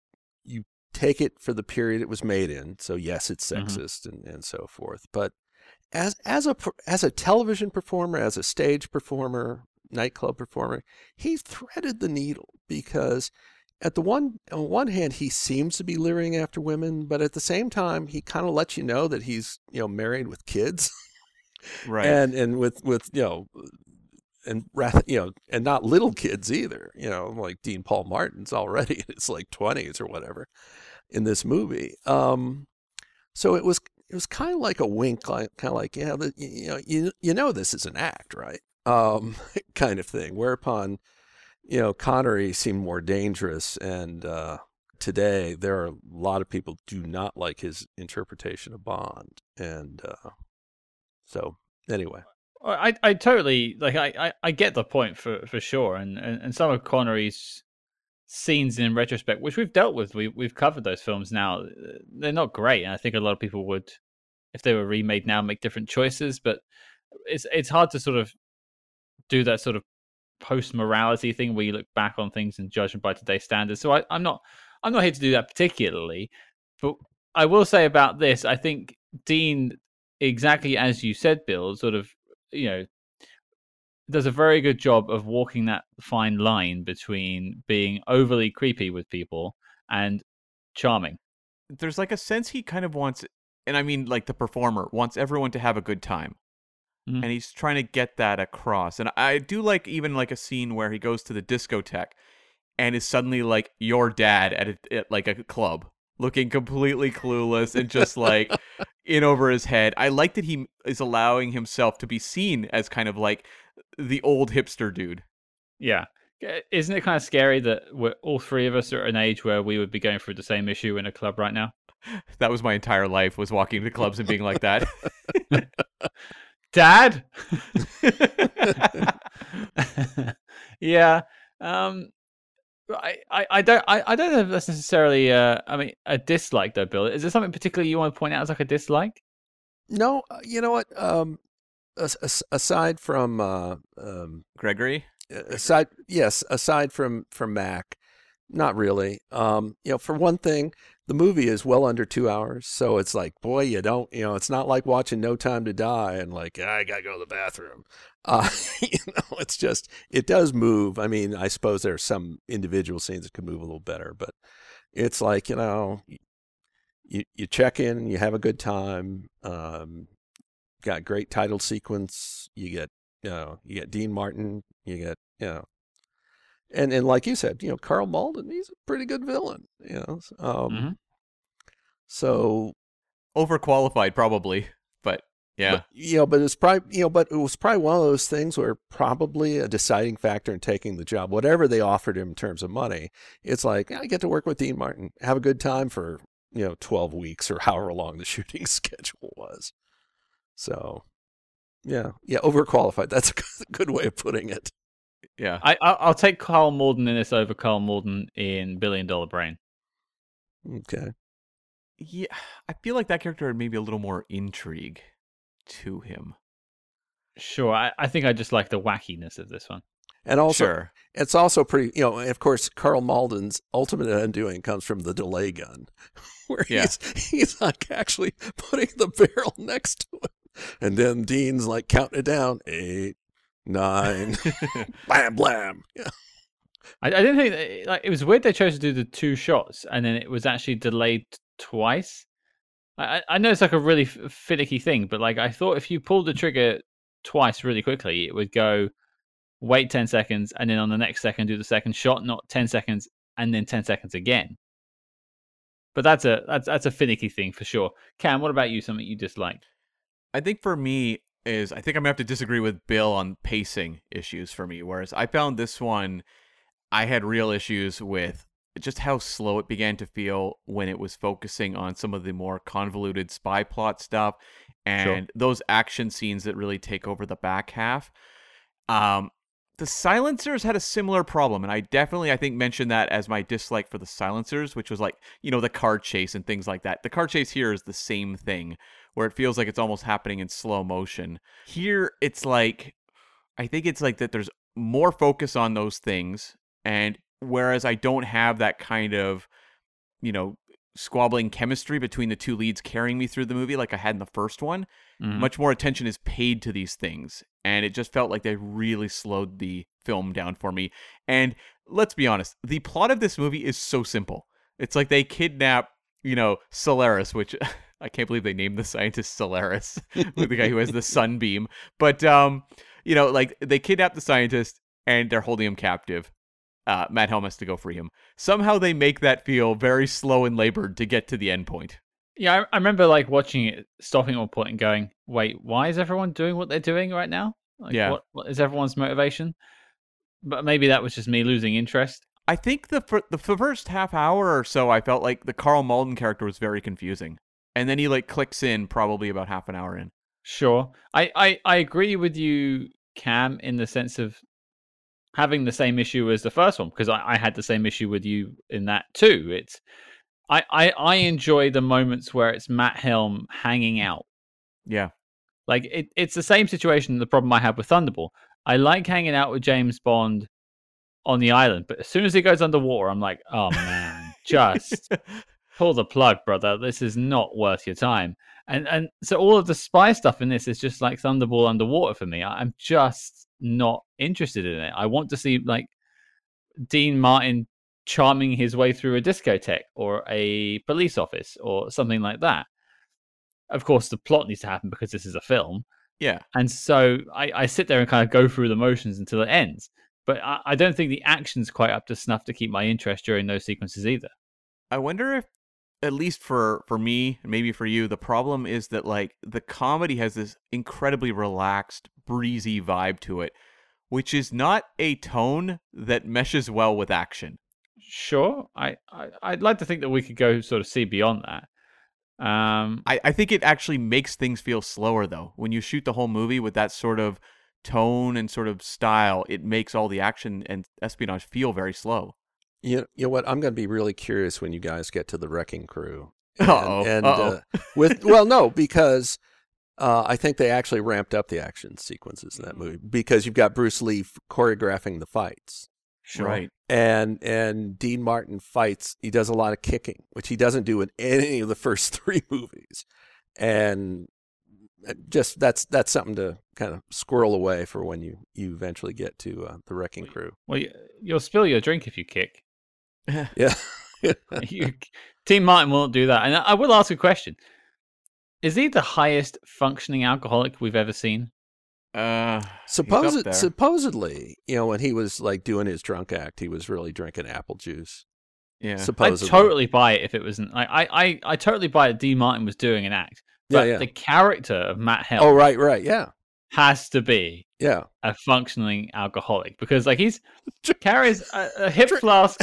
you take it for the period it was made in. So yes, it's mm-hmm. sexist mm-hmm. and, and so forth. But as as a as a television performer, as a stage performer, nightclub performer, he threaded the needle because at the one on one hand he seems to be leering after women, but at the same time he kind of lets you know that he's you know married with kids, right? And and with with you know and rather you know and not little kids either. You know like Dean Paul Martin's already in his like twenties or whatever in this movie. Um, so it was it was kind of like a wink, like kind of like yeah, you know you you know this is an act, right? Um, kind of thing. Whereupon you know, Connery seemed more dangerous, and uh, today there are a lot of people do not like his interpretation of Bond, and uh, so anyway. I, I totally like I, I, I get the point for, for sure and, and, and some of Connery's scenes in retrospect, which we've dealt with, we we've covered those films now. They're not great, and I think a lot of people would, if they were remade now, make different choices. But it's it's hard to sort of do that sort of post morality thing where you look back on things and judge them by today's standards. So I, I'm not I'm not here to do that particularly, but I will say about this, I think Dean, exactly as you said, Bill, sort of you know does a very good job of walking that fine line between being overly creepy with people and charming. There's like a sense he kind of wants, and I mean like the performer wants everyone to have a good time. Mm-hmm. And he's trying to get that across. And I do like even like a scene where he goes to the discotheque and is suddenly like your dad at, a, at like a club looking completely clueless and just like in over his head. I like that he is allowing himself to be seen as kind of like the old hipster dude. Yeah. Isn't it kind of scary that we're all three of us are at an age where we would be going through the same issue in a club right now? That was my entire life was walking to clubs and being like that. Dad. yeah. Um. I, I, I don't I, I don't know if that's necessarily uh I mean a dislike though Bill is there something particularly you want to point out as like a dislike no uh, you know what um aside from uh um Gregory aside yes aside from from Mac not really. Um, you know, for one thing, the movie is well under two hours, so it's like, boy, you don't, you know, it's not like watching No Time to Die and like I gotta go to the bathroom. Uh, you know, it's just it does move. I mean, I suppose there are some individual scenes that could move a little better, but it's like you know, you you check in, you have a good time. Um, got great title sequence. You get you know you get Dean Martin. You get you know and and like you said, you know, Karl Malden, he's a pretty good villain. You know, um, Mhm. so Overqualified, probably, but yeah. but, you know, but it's probably you know, but it was probably one of those things where probably a deciding factor in taking the job, whatever they offered him in terms of money, it's like I get to work with Dean Martin, have a good time for you know twelve weeks or however long the shooting schedule was. So, yeah, yeah, overqualified. That's a good way of putting it. Yeah. I, I I'll take Karl Malden in this over Karl Malden in Billion Dollar Brain. Okay. Yeah, I feel like that character had maybe a little more intrigue to him. Sure, I, I think I just like the wackiness of this one. And also, sure. It's also pretty, you know, of course, Karl Malden's ultimate undoing comes from the delay gun, where Yeah. he's, he's like actually putting the barrel next to him. And then Dean's like counting it down eight, nine, blam, blam. Yeah. I, I didn't think that, like it was weird they chose to do the two shots and then it was actually delayed twice. I I- I know it's like a really f- finicky thing, but like I thought if you pulled the trigger twice really quickly, it would go wait ten seconds and then on the next second do the second shot, not ten seconds and then ten seconds again. But that's a that's that's a finicky thing for sure. Cam, what about you? Something you disliked? I think for me is I think I'm gonna have to disagree with Bill on pacing issues for me. Whereas I found this one, I had real issues with just how slow it began to feel when it was focusing on some of the more convoluted spy plot stuff and those action scenes that really take over the back half. Um, the silencers had a similar problem, and I definitely I think mentioned that as my dislike for the silencers, which was like you know the car chase and things like that. The car chase here is the same thing where it feels like it's almost happening in slow motion. Here, it's like, I think it's like that there's more focus on those things. And whereas I don't have that kind of, you know, squabbling chemistry between the two leads carrying me through the movie like I had in the first one, Mhm. much more attention is paid to these things. And it just felt like they really slowed the film down for me. And let's be honest, the plot of this movie is so simple. It's like they kidnap, you know, Solaris, which I can't believe they named the scientist Solaris, the guy who has the sunbeam. But um, you know, like they kidnap the scientist and they're holding him captive. Uh, Matt Helm has to go free him. Somehow they make that feel very slow and labored to get to the end point. Yeah, I, I remember like watching it, stopping at one point and going, "Wait, why is everyone doing what they're doing right now? Like, Yeah. what, what is everyone's motivation?" But maybe that was just me losing interest. I think the the first half hour or so, I felt like the Karl Malden character was very confusing, and then he like clicks in probably about half an hour in. Sure, I, I, I agree with you, Cam, in the sense of having the same issue as the first one because I, I had the same issue with you in that too. It's I, I, I enjoy the moments where it's Matt Helm hanging out Yeah, Like it, it's the same situation. The problem I have with Thunderball. I like hanging out with James Bond on the island, but as soon as he goes underwater, I'm like, oh man, just pull the plug, brother. This is not worth your time. And and so all of the spy stuff in this is just like Thunderball underwater for me. I- I'm just not interested in it. I want to see like Dean Martin charming his way through a discotheque or a police office or something like that. Of course, the plot needs to happen because this is a film. yeah. And so I, I sit there and kind of go through the motions until it ends. But I, I don't think the action's quite up to snuff to keep my interest during those sequences either. I wonder if, at least for for me, maybe for you, the problem is that like the comedy has this incredibly relaxed, breezy vibe to it, which is not a tone that meshes well with action. Sure, I, I I'd like to think that we could go sort of see beyond that. Um, I, I think it actually makes things feel slower though. When you shoot the whole movie with that sort of tone and sort of style, it makes all the action and espionage feel very slow. You, you know what? I'm going to be really curious when you guys get to the Wrecking Crew. And, Uh-oh, and uh-oh. uh, with well, no, because uh, I think they actually ramped up the action sequences in that movie because you've got Bruce Lee choreographing the fights. Sure. Right. and and Dean Martin fights. He does a lot of kicking, which he doesn't do in any of the first three movies, and uh, just that's that's something to kind of squirrel away for when you you eventually get to uh, the Wrecking Crew. Well, you, you'll spill your drink if you kick. Yeah, you, Dean Martin won't do that. And I I will ask a question: Is he the highest functioning alcoholic we've ever seen? Uh, Supposed, supposedly, you know, when he was like doing his drunk act, he was really drinking apple juice. yeah. supposedly. I'd totally buy it if it wasn't. Like, I, I, I totally buy it. D. Martin was doing an act, but yeah. the character of Matt Helm Oh, right, right, yeah, has to be yeah. a functioning alcoholic because, like, he's carries a, a hip flask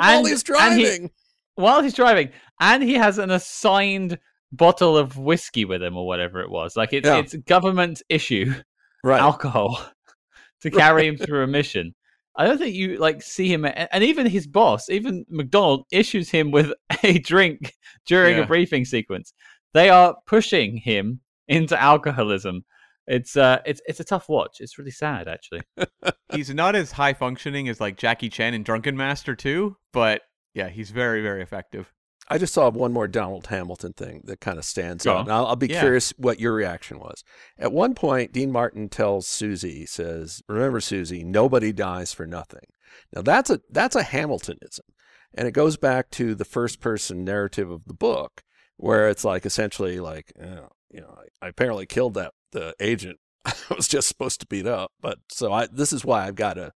While And- he's and he- driving, while he's driving, and he has an assigned bottle of whiskey with him or whatever it was. Like, it's Yeah. it's government issue. right? alcohol to carry him through a mission. I don't think you like see him, and even his boss, even McDonald, issues him with a drink during Yeah. a briefing sequence. They are pushing him into alcoholism. It's uh, it's it's a tough watch. It's really sad, actually. he's not as high functioning as like Jackie Chan in Drunken Master 2, but yeah, he's very, very effective. I just saw one more Donald Hamilton thing that kind of stands Go out. And I'll, I'll be Yeah. curious what your reaction was. At one point, Dean Martin tells Susie, he says, "Remember, Susie, nobody dies for nothing." Now that's a that's a Hamiltonism, and it goes back to the first person narrative of the book, where it's like essentially like, uh, you know, I, I apparently killed that the agent I was just supposed to beat up, but so I this is why I've got to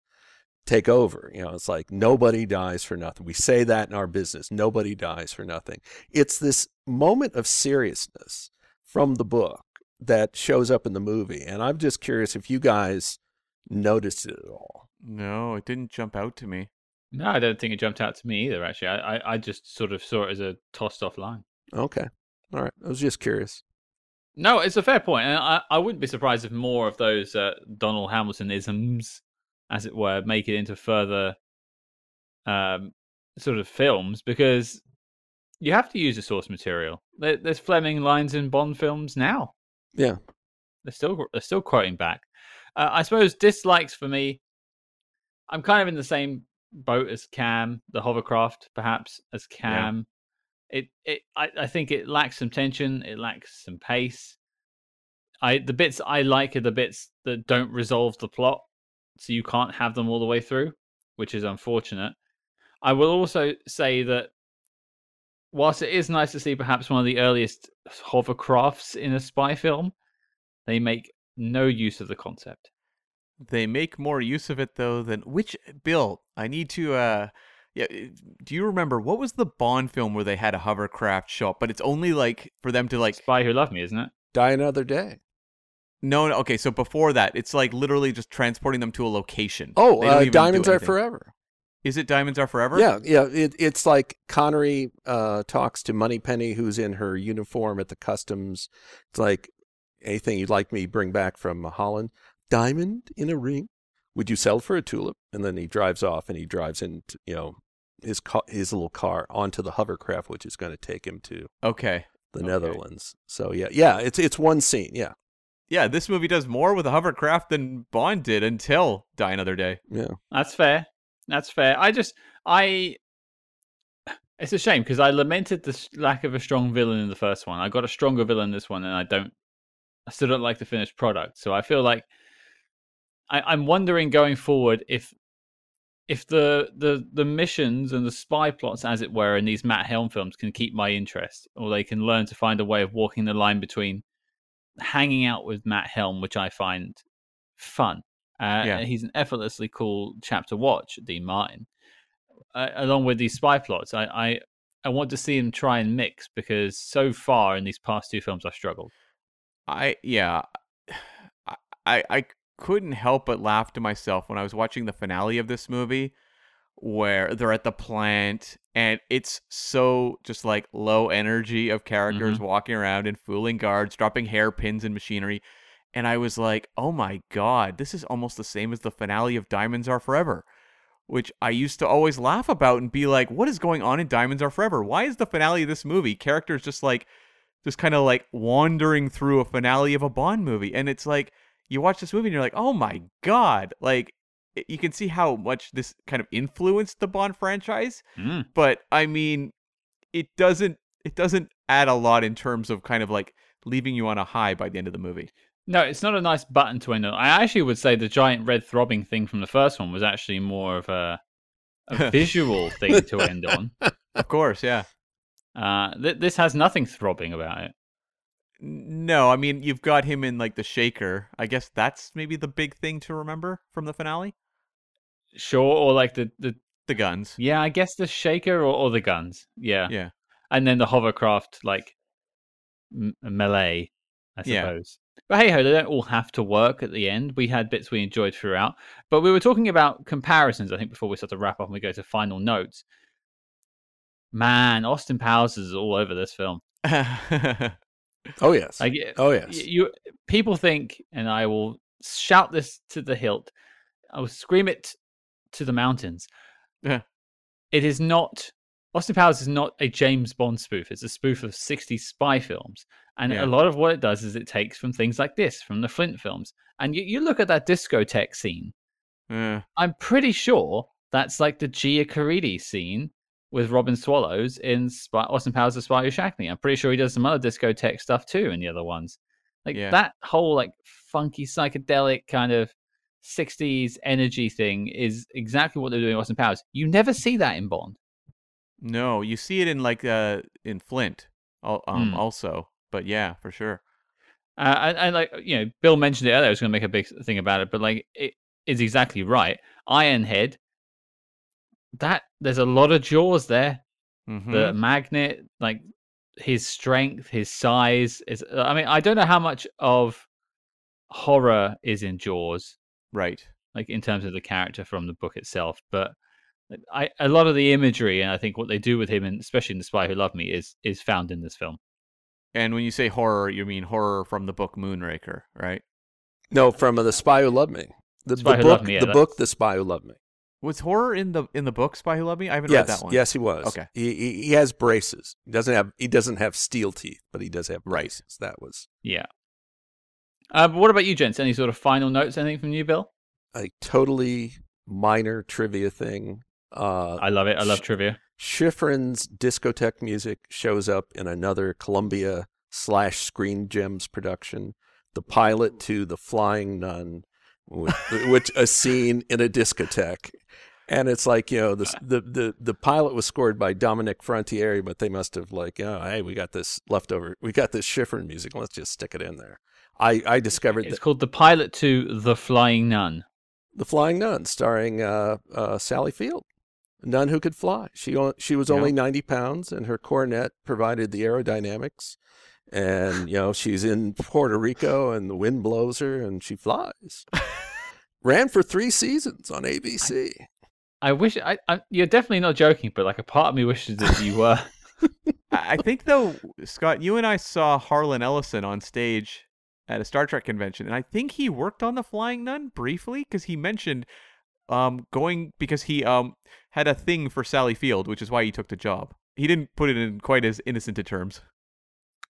take over. You know, it's like nobody dies for nothing. We say that in our business. Nobody dies for nothing. It's this moment of seriousness from the book that shows up in the movie. And I'm just curious if you guys noticed it at all. No, it didn't jump out to me. No, I don't think it jumped out to me either. Actually, I I, I just sort of saw it as a tossed off line. Okay. All right. I was just curious. No, it's a fair point, and I, I wouldn't be surprised if more of those uh, Donald Hamilton isms, as it were, make it into further um, sort of films because you have to use the source material. There, there's Fleming lines in Bond films now. Yeah. They're still they're still quoting back. Uh, I suppose dislikes for me. I'm kind of in the same boat as Cam, the hovercraft, perhaps as Cam. It it I, I think it lacks some tension. It lacks some pace. I the bits I like are the bits that don't resolve the plot, so you can't have them all the way through, which is unfortunate. I will also say that whilst it is nice to see perhaps one of the earliest hovercrafts in a spy film, they make no use of the concept. They make more use of it though than which Bill, I need to uh yeah, uh, do you remember what was the Bond film where they had a hovercraft show up, but it's only like for them to like Spy Who Loved Me, isn't it? Die another day. no, no okay, so before that, it's like literally just transporting them to a location. Oh, uh, Diamonds Are. Forever. Is it Diamonds Are Forever? Yeah, yeah. It, it's like Connery uh, talks to Moneypenny, who's in her uniform at the customs. It's like anything you'd like me bring back from Holland. Diamond in a ring. Would you sell for a tulip? And then he drives off, and he drives into you know his ca- his little car onto the hovercraft, which is going to take him to Okay. the Okay. Netherlands. So yeah, yeah. It's it's one scene. Yeah, Yeah, this movie does more with a hovercraft than Bond did until Die Another Day. yeah. That's fair. That's fair. I just I it's a shame because I lamented the lack of a strong villain in the first one. I got a stronger villain in this one, and I don't. I still don't like the finished product. So I feel like I, I'm wondering going forward if if the the the missions and the spy plots, as it were, in these Matt Helm films can keep my interest, or they can learn to find a way of walking the line between hanging out with Matt Helm, which I find fun. Uh, Yeah. He's an effortlessly cool chap to watch, Dean Martin. Uh, along with these spy plots, I, I I want to see him try and mix because so far in these past two films I've struggled. I yeah, I- I I couldn't help but laugh to myself when I was watching the finale of this movie, where they're at the plant and it's so just like low energy of characters mm-hmm. walking around and fooling guards, dropping hairpins and machinery, and I was like, oh my god, this is almost the same as the finale of Diamonds Are Forever. Which I used to always laugh about and be like, what is going on in Diamonds Are Forever? Why is the finale of this movie characters just like just kind of like wandering through a finale of a Bond movie. And it's like you watch this movie and you're like, oh my god, like you can see how much this kind of influenced the Bond franchise. Mm. But I mean, it doesn't it doesn't add a lot in terms of kind of like leaving you on a high by the end of the movie. No, it's not a nice button to end on. I actually would say the giant red throbbing thing from the first one was actually more of a, a visual thing to end on. Of course, yeah. Uh, th- this has nothing throbbing about it. No, I mean you've got him in like the shaker. I guess that's maybe the big thing to remember from the finale. Sure, or like the, the The guns. yeah, I guess the shaker or, or the guns. Yeah. Yeah. and then the hovercraft like m- melee, I Yeah. suppose. But hey ho, they don't all have to work at the end. We had bits we enjoyed throughout, but we were talking about comparisons. I think before we start to wrap up and we go to final notes. Man, Austin Powers is all over this film. Oh yes. Like, oh yes. you people think, and I will shout this to the hilt. I will scream it to the mountains. Yeah. It is not. Austin Powers is not a James Bond spoof. It's a spoof of 60s spy films. And Yeah. a lot of what it does is it takes from things like this, from the Flint films. And you, you look at that discotheque scene, Eh, I'm pretty sure that's like the Gia Caridi scene with Robin Swallows in Spy- Austin Powers: of Spy Who Shagged Me. I'm pretty sure he does some other discotheque stuff too in the other ones. Like Yeah. that whole like funky psychedelic kind of 60s energy thing is exactly what they're doing in Austin Powers. You never see that in Bond. no, you see it in like uh in Flint, um, Mm. also. But yeah, for sure. Uh, and, and like you know, Bill mentioned it earlier. I was going to make a big thing about it, but like it is exactly right. Ironhead. That there's a lot of jaws there. hmm the magnet like his strength his size is i mean i don't know how much of horror is in jaws Right. like in terms of the character from the book itself but I, a lot of the imagery and i think what they do with him and especially in the spy who loved me is is found in this film And when you say horror, you mean horror from the book Moonraker, right? no, from uh, the Spy Who Loved Me. The, the book. Loved Me, yeah, the that's- book. The Spy Who Loved Me. Was horror in the in the books by Who Loved Me? I haven't Yes. read that one. Yes, he was. Okay. He, he he has braces. He doesn't have he doesn't have steel teeth, but he does have braces. That was yeah uh, but what about you gents any sort of final notes anything from you bill a totally minor trivia thing. Uh, i love it i love Sh- trivia Schifrin's discotheque music shows up in another Columbia slash Screen Gems production, the pilot to The Flying Nun, which, which a scene in a discotheque. And it's like, you know, the, the, the, the pilot was scored by Dominic Frontiere, but they must have like, oh, hey, we got this leftover, we got this Schifrin music. Let's just stick it in there. I, I discovered it's that called the pilot to the flying nun The Flying Nun, starring uh, uh, Sally Field, a nun who could fly. She she was Yeah. only ninety pounds, and her cornet provided the aerodynamics. And you know she's in Puerto Rico, and the wind blows her, and she flies. Ran for three seasons on ABC. i wish I, I you're definitely not joking but like a part of me wishes that you were I I think though, Scott, you and I saw Harlan Ellison on stage at a Star Trek convention, and I think he worked on the Flying Nun briefly because he mentioned um going because he um had a thing for Sally Field, which is why he took the job. He didn't put it in quite as innocent of terms.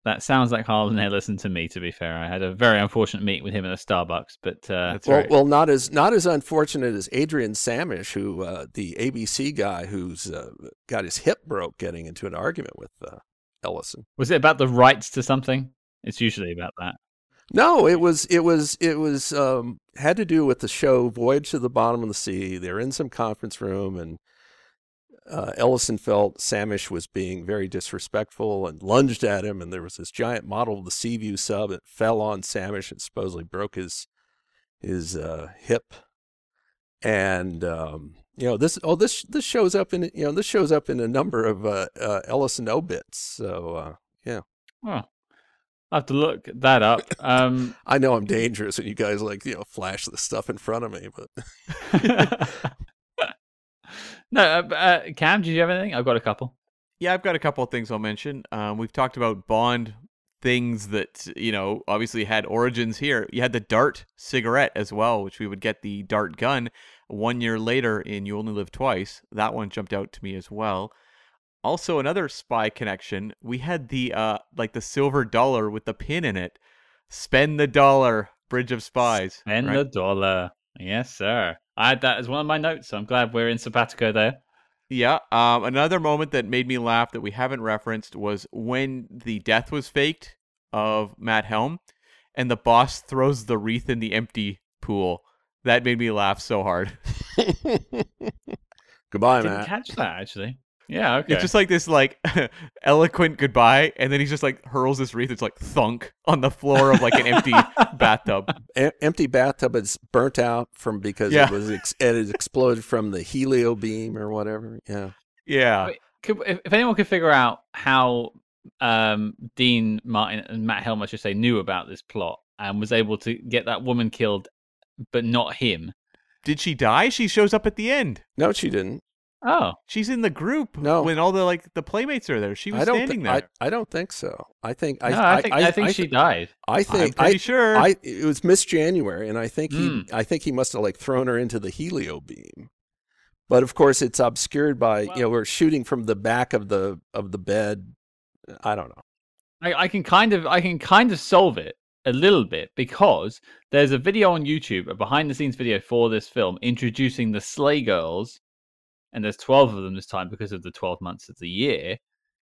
That sounds like Harlan Ellison to me. To be fair, I had a very unfortunate meet with him at a Starbucks, but uh, Well, right. well, not as not as unfortunate as Adrian Samish, who uh, the ABC guy who's uh, got his hip broke getting into an argument with uh, Ellison. was it about the rights to something? It's usually about that. No, it was it was it was um, had to do with the show Voyage to the Bottom of the Sea. They're in some conference room, and uh, Ellison felt Samish was being very disrespectful and lunged at him. And there was this giant model of the Seaview sub that fell on Samish and supposedly broke his his uh, hip. And um, you know this oh this this shows up in you know this shows up in a number of uh, uh, Ellison obits. So uh, yeah. Oh, I have to look that up. Um, I know I'm dangerous, and you guys like you know flash the stuff in front of me, but no, uh, uh, Cam, did you have anything? I've got a couple. Yeah, I've got a couple of things I'll mention. Um, we've talked about Bond things that you know obviously had origins here. You had the Dart cigarette as well, which we would get the Dart gun one year later in You Only Live Twice. That one jumped out to me as well. Also, another spy connection. We had the uh like the silver dollar with the pin in it. Spend the dollar, Bridge of Spies. Spend right? the dollar. Yes, sir. I had that as one of my notes, so I'm glad we're in Simpatico there. Yeah. Um, another moment that made me laugh that we haven't referenced was when the death was faked of Matt Helm, and the boss throws the wreath in the empty pool. That made me laugh so hard. Goodbye, I didn't Matt. catch that actually. Yeah, okay. It's just like this like eloquent goodbye, and then he just like hurls this wreath. It's like thunk on the floor of like an empty bathtub. E- empty bathtub is burnt out from because Yeah. it was ex- it had exploded from the helio beam or whatever. Yeah. Yeah. Wait, could, if, if anyone could figure out how um, Dean Martin and Matt Helm, I should say, knew about this plot and was able to get that woman killed, but not him. Did she die? She shows up at the end. No, she didn't. Oh, She's in the group. No. When all the like the playmates are there. She was I don't. standing thi- there. I, I don't think so. I think. I, no, I, think I, think she thi- died. I think I'm think. pretty I, sure. I. It was Miss January, and I think he. Mm. I think he must have like thrown her into the helio beam. But of course, it's obscured by you know we're shooting from the back of the of the bed. I don't know. I, I can kind of I can kind of solve it a little bit because there's a video on YouTube, a behind the scenes video for this film introducing the Slay Girls, and there's 12 of them this time because of the 12 months of the year.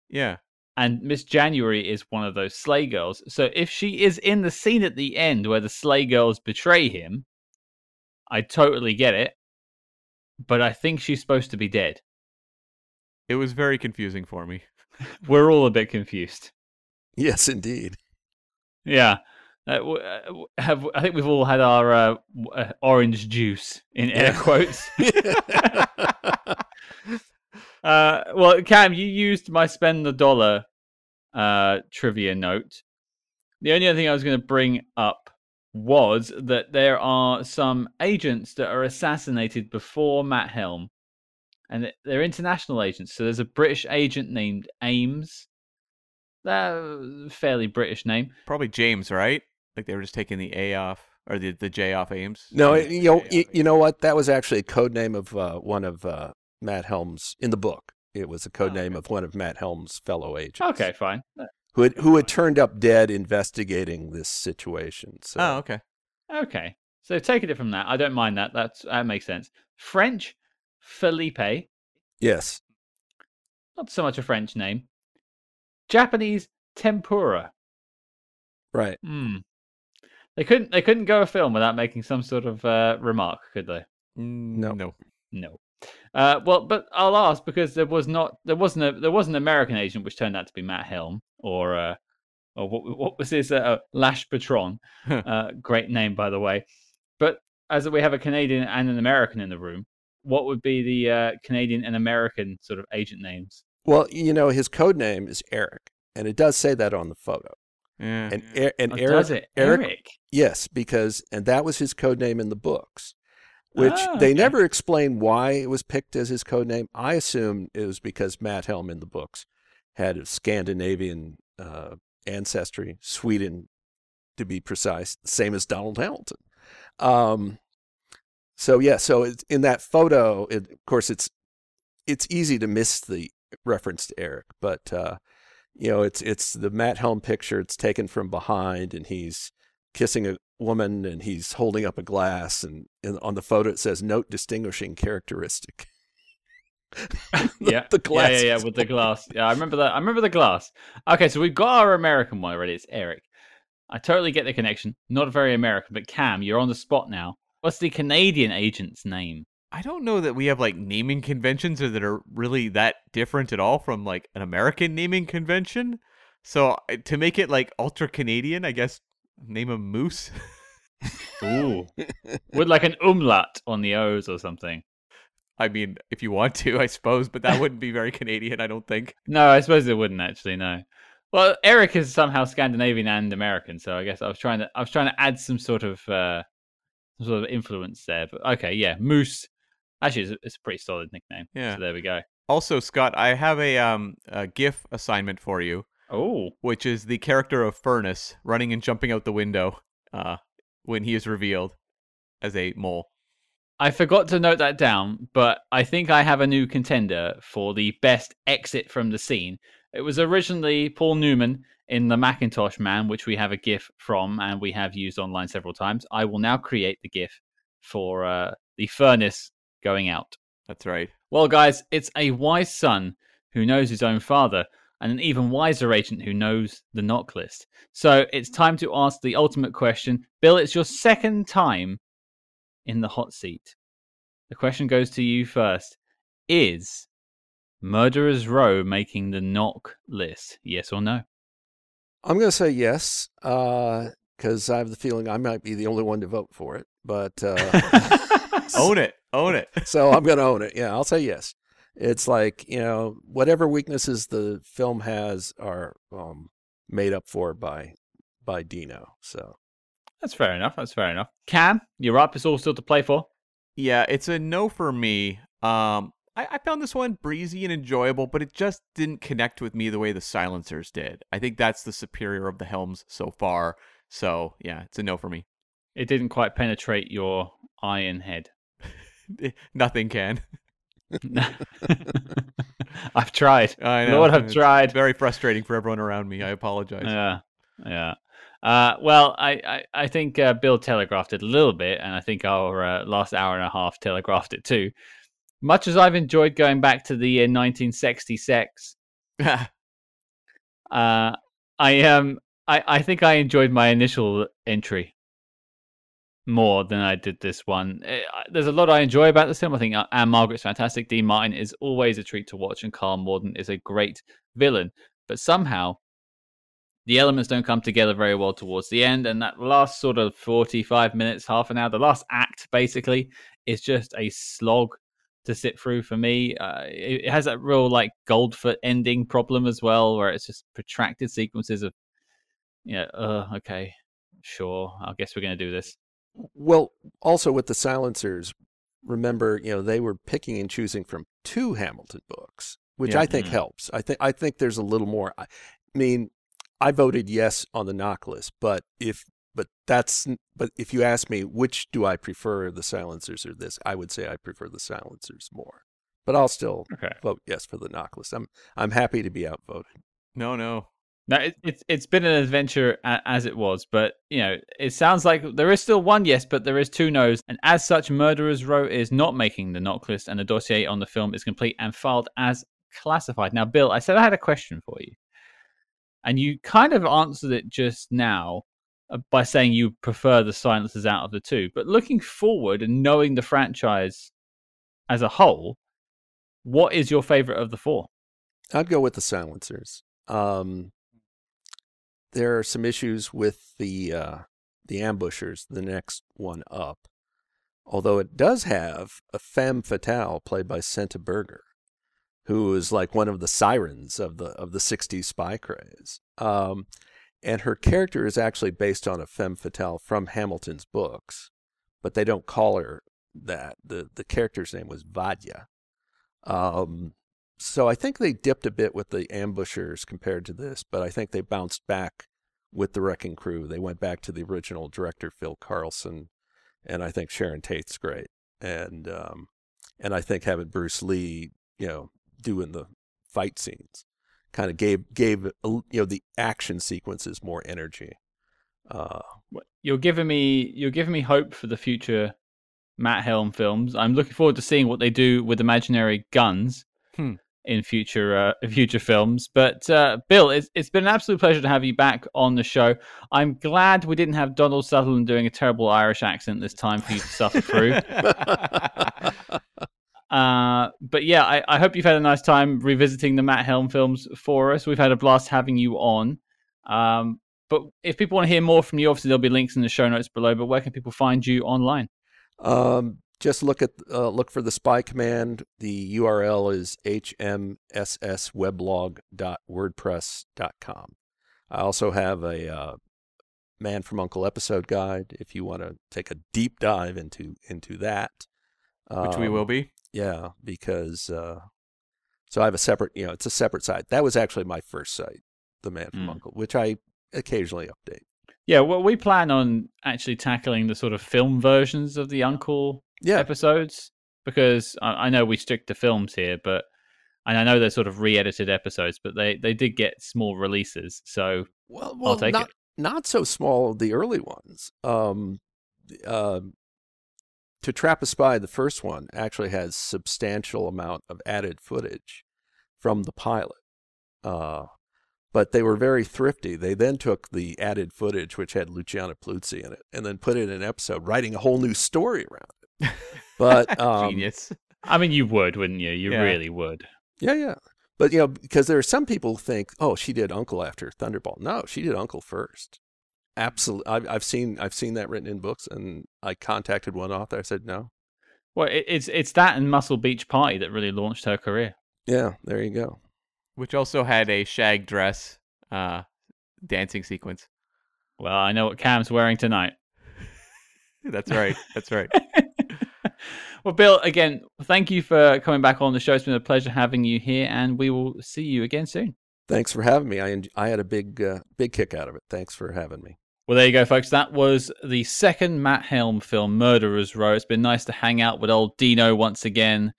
yeah. And Miss January is one of those Slay Girls. So if she is in the scene at the end where the Slay Girls betray him, I totally get it. But I think she's supposed to be dead. It was very confusing for me. We're all a bit confused. Yes, indeed. Yeah. Uh, w- uh, w- have I think we've all had our uh, uh, orange juice in air Yeah. quotes. uh, well, Cam, you used my spend the dollar uh, trivia note. The only other thing I was going to bring up was that there are some agents that are assassinated before Matt Helm, and they're international agents. So there's a British agent named Ames. That fairly British name. Probably James, right? Like they were just taking the A off or the the J off Ames. No, you know, you, you know what? That was actually a code name of uh, one of uh, Matt Helm's in the book. It was a code Oh, name okay. of one of Matt Helm's fellow agents. Okay, fine. who had who had turned up dead investigating this situation. So Oh, okay. Okay. So taking it from that, I don't mind that. That's that makes sense. French, Felipe, yes, not so much a French name. Japanese, tempura. right. Hmm. They couldn't. They couldn't go a film without making some sort of uh, remark, could they? No. No. No. Uh, well, but I'll ask because there was not. There wasn't a. There was an American agent which turned out to be Matt Helm, or uh, or what? What was his? Uh, Lash Patron. uh, great name, by the way. But as we have a Canadian and an American in the room, what would be the uh, Canadian and American sort of agent names? Well, you know, his code name is Eric, and it does say that on the photo. Yeah. And Er- and Oh, Eric, does it? Eric, Eric. yes, because and that was his code name in the books, which Ah, they okay. never explain why it was picked as his code name. I assume it was because Matt Helm in the books had a Scandinavian uh, ancestry, Sweden to be precise, same as Donald Hamilton. Um, so yeah, so it's, in that photo, it, of course, it's it's easy to miss the reference to Eric, but uh, you know, it's it's the Matt Helm picture. It's taken from behind, and he's kissing a woman, and he's holding up a glass, and, and on the photo it says "note distinguishing characteristic." yeah, the yeah, yeah, yeah, with the glass. Yeah, I remember that. I remember the glass. Okay, so we've got our American one already. It's Eric. I totally get the connection. Not very American, but Cam, you're on the spot now. What's the Canadian agent's name? I don't know that we have like naming conventions or that are really that different at all from like an American naming convention. So to make it like ultra Canadian, I guess name a moose. Ooh, with like an umlaut on the O's or something. I mean, if you want to, I suppose, but that wouldn't be very Canadian, I don't think. No, I suppose it wouldn't actually. No. Well, Eric is somehow Scandinavian and American, so I guess I was trying to I was trying to add some sort of uh, some sort of influence there. But okay, yeah, Moose. Actually, it's a, it's a pretty solid nickname. Yeah. So there we go. Also, Scott, I have a um a GIF assignment for you, Oh, which is the character of Furnace running and jumping out the window uh when he is revealed as a mole. I forgot to note that down, but I think I have a new contender for the best exit from the scene. It was originally Paul Newman in The Mackintosh Man, which we have a GIF from and we have used online several times. I will now create the GIF for uh, the furnace going out. That's right. Well, guys, it's a wise son who knows his own father, and an even wiser agent who knows the NOC list. So it's time to ask the ultimate question. Bill, it's your second time in the hot seat. The question goes to you first. Is Murderer's Row making the NOC list? Yes or no? I'm going to say yes, because I have the feeling I might be the only one to vote for it. But uh, Own it. Own it. so I'm going to own it. Yeah, I'll say yes. It's like you know whatever weaknesses the film has are um, made up for by by Dino. So That's fair enough. That's fair enough. Cam, you're up. It's all still to play for. Yeah, it's a no for me. Um, I, I found this one breezy and enjoyable, but it just didn't connect with me the way the silencers did. I think that's the superior of the helms so far. So yeah, it's a no for me. It didn't quite penetrate your iron head. Nothing can. I've tried. I know. Lord, I've It's tried. Very frustrating for everyone around me. I apologize. Yeah, yeah. Uh, well, I, I, I think uh, Bill telegraphed it a little bit, and I think our uh, last hour and a half telegraphed it too. Much as I've enjoyed going back to the year 1966, uh, I um, I, I think I enjoyed my initial entry more than I did this one. Eh, I- There's a lot I enjoy about this film. I think uh, Ann-Margret's fantastic. Dean Martin is always a treat to watch, and Karl Malden is a great villain. But somehow, the elements don't come together very well towards the end, and that last sort of 45 minutes, half an hour, the last act basically is just a slog to sit through for me. Uh, it, it has that real like Goldfoot ending problem as well, where it's just protracted sequences of, you know, uh, okay, sure, I guess we're going to do this. Well, also with the silencers, remember you know they were picking and choosing from two Hamilton books, which Yeah. I think Mhm. helps. I think I think there's a little more. I mean, I voted yes on the NOC list, but if but that's but if you ask me which do I prefer, the silencers or this, I would say I prefer the silencers more. But I'll still Okay. vote yes for the NOC list. I'm I'm happy to be outvoted. no, no. No, it, it's it's been an adventure as it was, but you know, it sounds like there is still one yes, but there is two no's, and as such, Murderers Row is not making the NOC list, and the dossier on the film is complete and filed as classified. Now, Bill, I said I had a question for you, and you kind of answered it just now uh, by saying you prefer the Silencers out of the two. But looking forward and knowing the franchise as a whole, what is your favorite of the four? I'd go with the silencers. Um, there are some issues with the uh, the ambushers, the next one up. Although it does have a femme fatale played by Senta Berger, who is like one of the sirens of the of the '60s spy craze. Um, and her character is actually based on a femme fatale from Hamilton's books, but they don't call her that. the The character's name was Vadya. Um, so I think they dipped a bit with the ambushers compared to this, but I think they bounced back with the Wrecking Crew. They went back to the original director Phil Karlson, and I think Sharon Tate's great, and um, and I think having Bruce Lee, you know, doing the fight scenes, kind of gave gave you know the action sequences more energy. Uh, You're giving me you're giving me hope for the future Matt Helm films. I'm looking forward to seeing what they do with imaginary guns Hmm. In future uh, future films. But uh, Bill, it's it's been an absolute pleasure to have you back on the show. I'm glad we didn't have Donald Sutherland doing a terrible Irish accent this time for you to suffer through. Uh, but yeah, I, I hope you've had a nice time revisiting the Matt Helm films for us. We've had a blast having you on. Um, but if people want to hear more from you, obviously there'll be links in the show notes below. But where can people find you online? Um, just look at uh, look for the spy command. The URL is hmssweblog.wordpress.com. I also have a uh, Man from Uncle episode guide if you want to take a deep dive into into that. Which we Um, will be. Yeah, because uh, so I have a separate, you know, it's a separate site. That was actually my first site, the Man from Mm. Uncle, which I occasionally update. Yeah, well, we plan on actually tackling the sort of film versions of the Uncle Yeah, episodes because I, I know we stick to films here, but and I know they're sort of re-edited episodes, but they they did get small releases. So Well, well, take not it. not so small. The early ones. Um, uh, To Trap a Spy, the first one actually has substantial amount of added footage from the pilot. Uh, but they were very thrifty. They then took the added footage, which had Luciana Paluzzi in it, and then put it in an episode, writing a whole new story around it. But um, Genius. I mean, you would, wouldn't you? You Yeah. really would. Yeah, yeah. But you know, because there are some people who think, oh, she did Uncle after Thunderball. No, she did Uncle first. Absolutely, I've, I've seen I've seen that written in books, and I contacted one author. I said, no, Well, it, it's it's that and Muscle Beach Party that really launched her career. yeah, there you go. Which also had a shag dress uh, dancing sequence. Well, I know what Cam's wearing tonight. That's right. That's right. Well, Bill, again, thank you for coming back on the show. It's been a pleasure having you here, and we will see you again soon. Thanks for having me. I I had a big uh, big kick out of it. Thanks for having me. Well, there you go, folks. That was the second Matt Helm film, Murderer's Row. It's been nice to hang out with old Dino once again.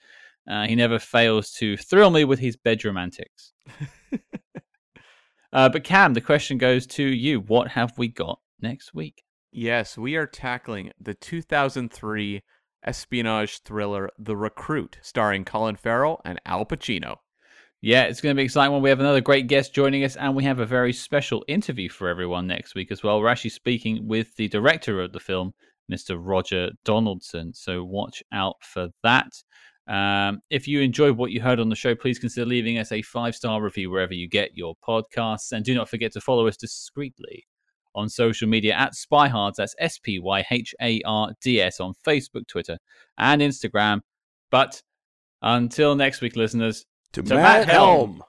Uh, he never fails to thrill me with his bedroom antics. uh, but Cam, the question goes to you. What have we got next week? Yes, we are tackling the 2003 espionage thriller The Recruit, starring Colin Farrell and Al Pacino. Yeah, it's going to be exciting when We have another great guest joining us, and we have a very special interview for everyone next week as well. We're actually speaking with the director of the film, Mr. Roger Donaldson. So watch out for that. Um, if you enjoyed what you heard on the show, please consider leaving us a five star review wherever you get your podcasts. And do not forget to follow us discreetly on social media at Spyhards. That's S P Y H A R D S on Facebook, Twitter, and Instagram. But until next week, listeners, To, To Matt, Matt Helm. Helm.